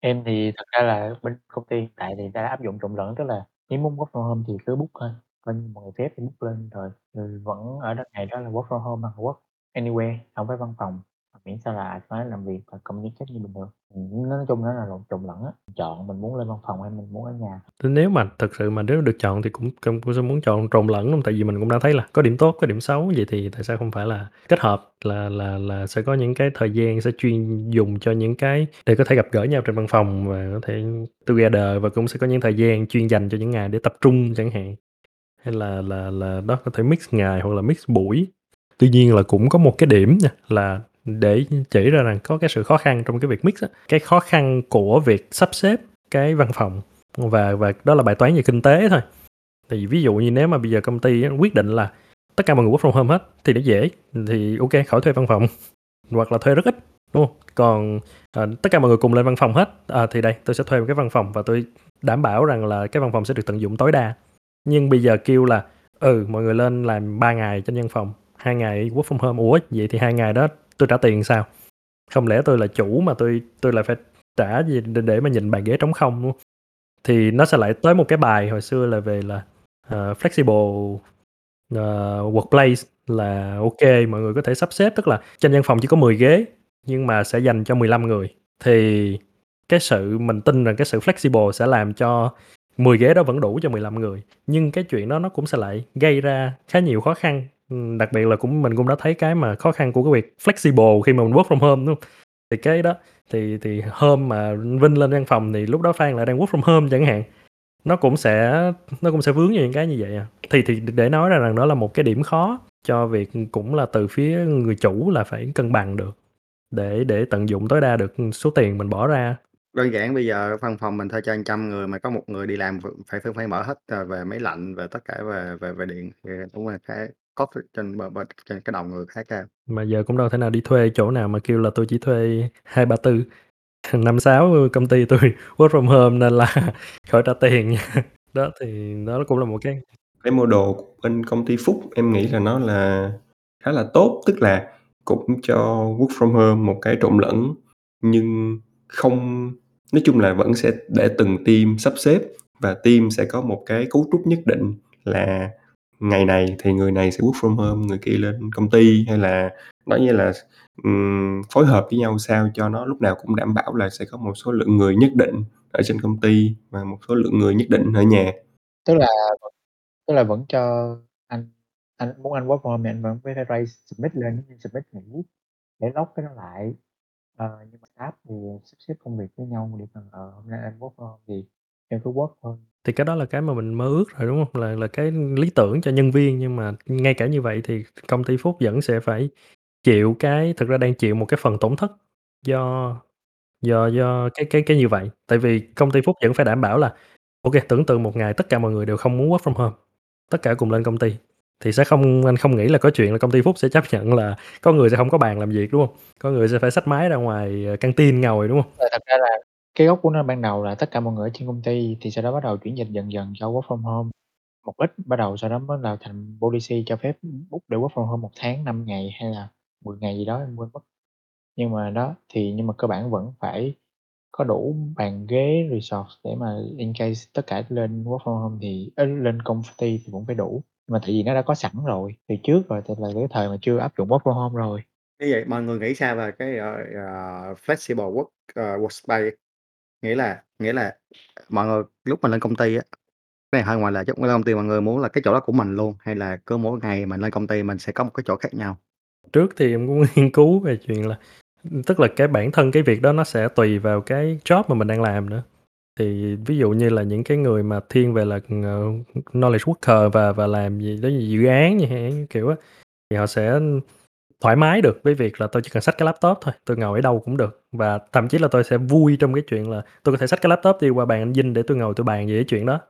Em thì thật ra là bên công ty hiện tại thì đã áp dụng trộn lẫn, tức là nếu muốn work from home thì cứ book thôi, coi như mọi người phép thì book lên rồi rồi vẫn ở đất ngày đó là work from home hoặc work anywhere, không phải văn phòng, miễn sao là phải làm việc và công communicate như bình thường. Ừ, nói chung nó là lộn trộn lẫn á, chọn mình muốn lên văn phòng hay mình muốn ở nhà. Nếu mà thực sự mà nếu được chọn thì cũng cũng cũng sẽ muốn chọn trộn lẫn luôn, tại vì mình cũng đã thấy là có điểm tốt, có điểm xấu, vậy thì tại sao không phải là kết hợp, là là là sẽ có những cái thời gian sẽ chuyên dùng cho những cái để có thể gặp gỡ nhau trên văn phòng và có thể together và cũng sẽ có những thời gian chuyên dành cho những ngày để tập trung chẳng hạn. Hay là là là đó có thể mix ngày hoặc là mix buổi. Tuy nhiên là cũng có một cái điểm nha, là để chỉ ra rằng có cái sự khó khăn trong cái việc mix đó. cái khó khăn của việc sắp xếp cái văn phòng và và đó là bài toán về kinh tế thôi. Thì ví dụ như nếu mà bây giờ công ty quyết định là tất cả mọi người work from home hết thì nó dễ, thì ok khỏi thuê văn phòng, hoặc là thuê rất ít, đúng không? Còn, à, tất cả mọi người cùng lên văn phòng hết, à, thì đây tôi sẽ thuê một cái văn phòng và tôi đảm bảo rằng là cái văn phòng sẽ được tận dụng tối đa. Nhưng bây giờ kêu là, ừ, mọi người lên làm 3 ngày trên văn phòng, hai ngày work from home, ủa, vậy thì hai ngày đó tôi trả tiền sao? Không lẽ tôi là chủ mà tôi tôi lại phải trả gì để mà nhìn bàn ghế trống không, luôn? Thì nó sẽ lại tới một cái bài hồi xưa là về là, uh, flexible, uh, workplace là ok mọi người có thể sắp xếp, tức là trên văn phòng chỉ có 10 ghế nhưng mà sẽ dành cho 15 người. Thì cái sự mình tin rằng cái sự flexible sẽ làm cho 10 ghế đó vẫn đủ cho 15 người, nhưng cái chuyện đó nó cũng sẽ lại gây ra khá nhiều khó khăn. Ừm, đặc biệt là cũng mình cũng đã thấy cái mà khó khăn của cái việc flexible khi mà mình work from home, đúng hông? Thì cái đó thì thì hôm mà Vinh lên văn phòng thì lúc đó Phan lại đang work from home chẳng hạn, nó cũng sẽ nó cũng sẽ vướng vô những cái như vậy à. Thì thì để nói ra rằng đó là một cái điểm khó cho việc cũng là từ phía người chủ là phải cân bằng được, để để tận dụng tối đa được số tiền mình bỏ ra. Đơn giản bây giờ văn phòng mình thuê cho 100 người mà có một người đi làm v phải phải phải mở hết, ờ, về máy lạnh, về tất cả về về về điện, thì đúng là cái cost trên b b trên cái đầu người khá cao. Mà giờ cũng đâu thể nào đi thuê chỗ nào mà kêu là tôi chỉ thuê 2, 3, 4, 5, 6 công ty tôi work from home nên là khỏi trả tiền nha. Đó, thì đó cũng là một cái Cái model của bên công ty Phúc em nghĩ là nó là khá là tốt, tức là cũng cho work from home một cái trộn lẫn, nhưng không nói chung là vẫn sẽ để từng team sắp xếp và team sẽ có một cái cấu trúc nhất định là ngày này thì người này sẽ work from home, người kia lên công ty, hay là nói như là, um, phối hợp với nhau sao cho nó lúc nào cũng đảm bảo là sẽ có một số lượng người nhất định ở trên công ty và một số lượng người nhất định ở nhà. Tức là tức là vẫn cho anh anh muốn anh work from home thì anh vẫn phải raise submit lên, submit nghỉ để lock cái nó lại. Ờ, nhưng mà app thì sắp xếp công việc với nhau để mà, ờ, hôm nay anh work from home thì em cứ work thôi. Thì cái đó là cái mà mình mơ ước rồi, đúng hông? Là là cái lý tưởng cho nhân viên, nhưng mà ngay cả như vậy thì công ty Phúc vẫn sẽ phải chịu cái thực ra đang chịu một cái phần tổn thất do do do cái cái cái như vậy. Tại vì công ty Phúc vẫn phải đảm bảo là ô kê, tưởng tượng một ngày tất cả mọi người đều không muốn work from home, tất cả cùng lên công ty thì sẽ không anh không nghĩ là có chuyện là công ty Phúc sẽ chấp nhận là có người sẽ hông có bàn làm việc, đúng hông? Có người sẽ phải xách máy ra ngoài, ờ, căng tin ngồi, đúng hông? Thật ra là cái gốc của nó ban đầu là tất cả mọi người ở trên công ty, thì sau đó bắt đầu chuyển dịch dần dần cho work from home. Một ít bắt đầu sau đó mới là thành policy cho phép book để work from home 1 tháng 5 ngày hay là 10 ngày gì đó em quên mất. Nhưng mà đó, thì nhưng mà cơ bản vẫn phải có đủ bàn ghế, resource để mà in case tất cả lên work from home thì lên công ty thì cũng phải đủ. Mà tại vì nó đã có sẵn rồi, từ trước rồi, tức là cái thời mà chưa áp dụng work from home rồi. Như vậy mọi người nghĩ sao về cái, ờ, ờ, flexible work, ờ, workspace? Nghĩa là nghĩa là mọi người lúc mà lên công ty á, cái này hơi ngoài là chút, lên công ty mọi người muốn là cái chỗ đó của mình luôn, hay là cứ mỗi ngày mình lên công ty mình sẽ có một cái chỗ khác nhau? Trước thì em cũng nghiên cứu về chuyện là tức là cái bản thân cái việc đó nó sẽ tùy vào cái job mà mình đang làm nữa. Thì ví dụ như là những cái người mà thiên về là, ờ, knowledge worker và và làm gì đó dự án như thế, kiểu á, thì họ sẽ thoải mái được với việc là tôi chỉ cần xách cái laptop thôi, tôi ngồi ở đâu cũng được. Và thậm chí là tôi sẽ vui trong cái chuyện là tôi có thể xách cái laptop đi qua bàn anh Vinh để tôi ngồi tôi bàn về cái chuyện đó.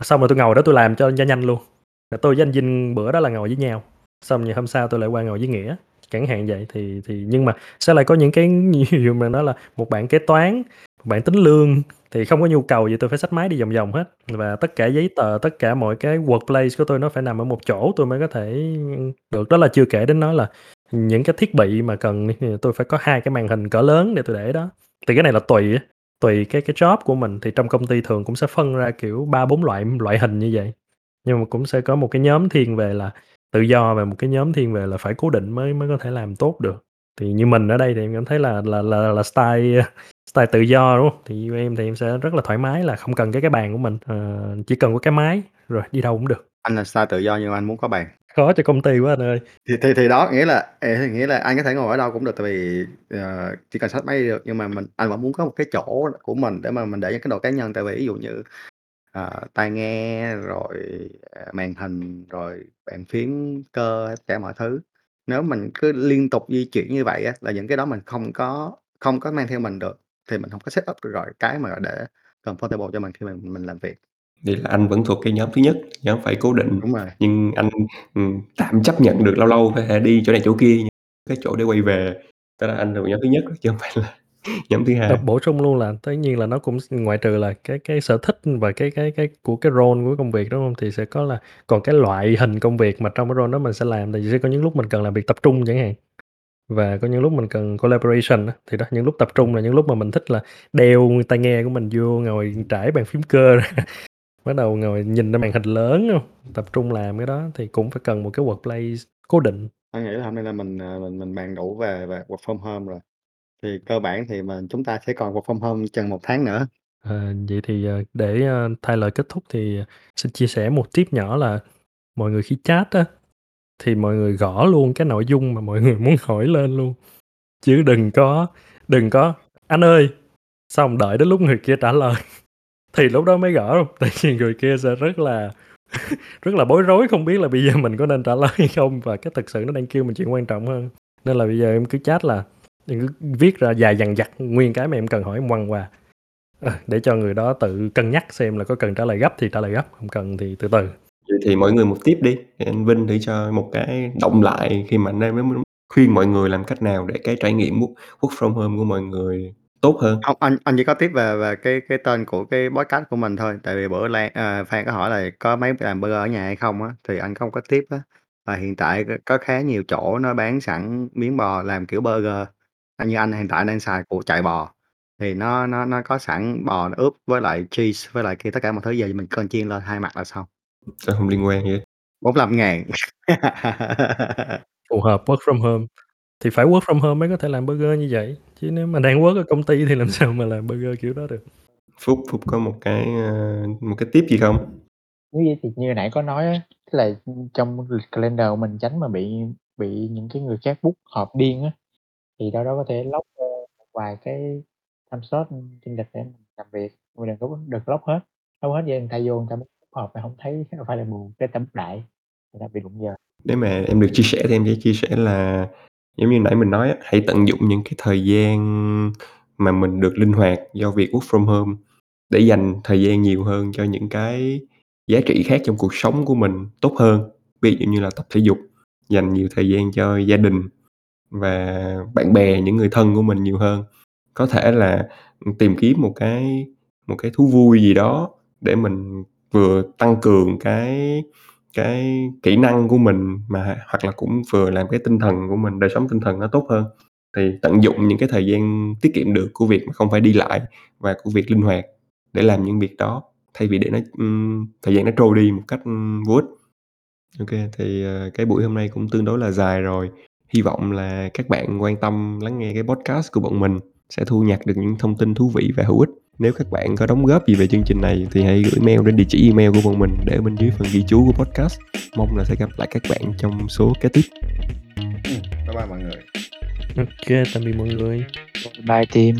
Xong rồi tôi ngồi đó tôi làm cho nhanh nhanh luôn. Rồi tôi với anh Vinh bữa đó là ngồi với nhau, xong rồi hôm sau tôi lại qua ngồi với Nghĩa, chẳng hạn vậy. Thì thì nhưng mà sẽ lại có những cái nhiều mà nói là một bạn kế toán, một bạn tính lương thì không có nhu cầu gì tôi phải xách máy đi vòng vòng hết. Và tất cả giấy tờ, tất cả mọi cái workplace của tôi nó phải nằm ở một chỗ tôi mới có thể được. Đó là chưa kể đến nói là những cái thiết bị mà cần thì tôi phải có hai cái màn hình cỡ lớn để tôi để đó. Thì cái này là tùy tùy cái cái job của mình, thì trong công ty thường cũng sẽ phân ra, kiểu, 3-4 loại loại hình như vậy. Nhưng mà cũng sẽ có một cái nhóm thiên về là tự do và một cái nhóm thiên về là phải cố định mới mới có thể làm tốt được. Thì như mình ở đây thì em cảm thấy là là là là style style tự do, đúng không Thì như em thì em sẽ rất là thoải mái là không cần cái cái bàn của mình, à, chỉ cần có cái máy, rồi đi đâu cũng được. Anh là style tự do nhưng anh muốn có bàn. Khó cho công ty quá anh ơi. Thì thì thì đó, nghĩa là, ờ, nghĩa là anh có thể ngồi ở đâu cũng được, tại vì, ờ, chỉ cần xách máy được, nhưng mà mình anh vẫn muốn có một cái chỗ của mình để mà mình để những cái đồ cá nhân. Tại vì ví dụ như, ờ, tai nghe, rồi, à, màn hình, rồi bàn phím, cơ, tất cả mọi thứ. Nếu mình cứ liên tục di chuyển như vậy á, là những cái đó mình không có không có mang theo mình được, thì mình hông có set up được rồi cái mà để comfortable cho mình khi mà mình làm việc. Vậy là anh vẫn thuộc cái nhóm thứ nhất, nhóm phải cố định, Đúng rồi. nhưng anh, ừm, tạm chấp nhận được lâu lâu có thể đi chỗ này chỗ kia, cái chỗ để quay về. Tức là anh thuộc nhóm thứ nhất chứ hông phải là nhóm thứ Ờ, hai. bổ sung luôn là tất nhiên là nó cũng s ngoại trừ là cái cái sở thích và cái cái cái của cái role của công việc, đúng hông? Thì sẽ có là còn cái loại hình công việc mà trong cái role đó mình sẽ làm, thì sẽ có những lúc mình cần làm việc tập trung chẳng hạn. Và có những lúc mình cần collaboration á, thì đó, những lúc tập trung là những lúc mà mình thích là đeo tai nghe của mình vô, ngồi trải bàn phím cơ ra, bắt đầu ngồi nhìn lên màn hình lớn? Tập trung làm cái đó thì cũng phải cần một cái workplace cố định. Anh nghĩ là hôm nay là mình, ờ, mình mình bàn đủ về về work from home rồi. Thì cơ bản thì mình chúng ta sẽ còn work from home chừng 1 tháng nữa. Ờ, vậy thì, ờ, để, ơ, thay lời kết thúc thì, xin chia sẻ một tip nhỏ là mọi người khi chat á, thì mọi người gõ luôn cái nội dung mà mọi người muốn hỏi lên luôn, chứ đừng có đừng có "Anh ơi!" xong đợi đến lúc người kia trả lời thì lúc đó mới gỡ tại vì người kia sẽ rất là rất là bối rối, không biết là bây giờ mình có nên trả lời hay không và cái thực sự nó đang kêu mình chuyện quan trọng hơn. Nên là bây giờ em cứ chat là em cứ viết ra dài dằng dặc nguyên cái mà em cần hỏi em quăng qua, à, để cho người đó tự cân nhắc xem là có cần trả lời gấp thì trả lời gấp, không cần thì từ từ. Vậy thì mọi người một tiếp đi, thì anh Vinh thử cho một cái động lại khi mà anh đang mới khuyên mọi người làm cách nào để cái trải nghiệm work from home của mọi người tốt hơn. Hông, anh anh chỉ có tip về về cái cái tên của cái podcast của mình thôi, tại vì bữa Lan ờ, Phan có hỏi là có máy làm burger ở nhà hay không á, thì anh không có tip á. Và hiện tại c có khá nhiều chỗ nó bán sẵn miếng bò làm kiểu burger, à, như anh hiện tại đang xài củ chạy bò, thì nó nó nó có sẵn bò nó ướp với lại cheese với lại kia tất cả mọi thứ, giờ mình cần chiên lên 2 mặt là xong. Sao hông liên quan gì hết? 45.000 Phù hợp work from home, thì phải work from home mới có thể làm burger như vậy, chứ nếu mà đang work ở công ty thì làm sao mà làm burger kiểu đó được. Phúc Phúc có một cái, ơ, một cái tip gì không? Vậy thì như nãy có nói á, là, trong lịch calendar của mình tránh mà bị bị những cái người khác book họp điên á, thì đâu đó có thể lock, ơ, một vài cái time slot, trên lịch để mình làm việc, mà đừng có đừng lock hết, lock hết vậy người ta vô người ta book họp mà hổng thấy available cái người ta book đại, người ta bị đụng giờ. Nếu mà em được chia sẻ thì em sẽ chia sẻ là giống như nãy mình nói á, hãy tận dụng những cái thời gian mà mình được linh hoạt do việc work from home để dành thời gian nhiều hơn cho những cái giá trị khác trong cuộc sống của mình tốt hơn. Ví dụ như là tập thể dục, dành nhiều thời gian cho gia đình và bạn bè, những người thân của mình nhiều hơn. Có thể là, tìm kiếm một cái một cái thú vui gì đó để mình vừa tăng cường cái cái kỹ năng của mình mà hoặc là cũng vừa làm cái tinh thần của mình đời sống tinh thần nó tốt hơn. Thì tận dụng những cái thời gian tiết kiệm được của việc mà không phải đi lại và của việc linh hoạt để làm những việc đó, thay vì để nó um, thời gian nó trôi đi một cách, ưm, vô ích. ok thì, uh, cái buổi hôm nay cũng tương đối là dài rồi. Hy vọng là các bạn quan tâm lắng nghe cái podcast của bọn mình sẽ thu nhặt được những thông tin thú vị và hữu ích. Nếu các bạn có đóng góp gì về chương trình này thì hãy gửi mail đến địa chỉ email của bọn mình để bên dưới phần ghi chú của podcast. Mong là sẽ gặp lại các bạn trong số kế tiếp. Ừm, bye bye mọi người. Kê, tạm biệt mọi người. Bye team.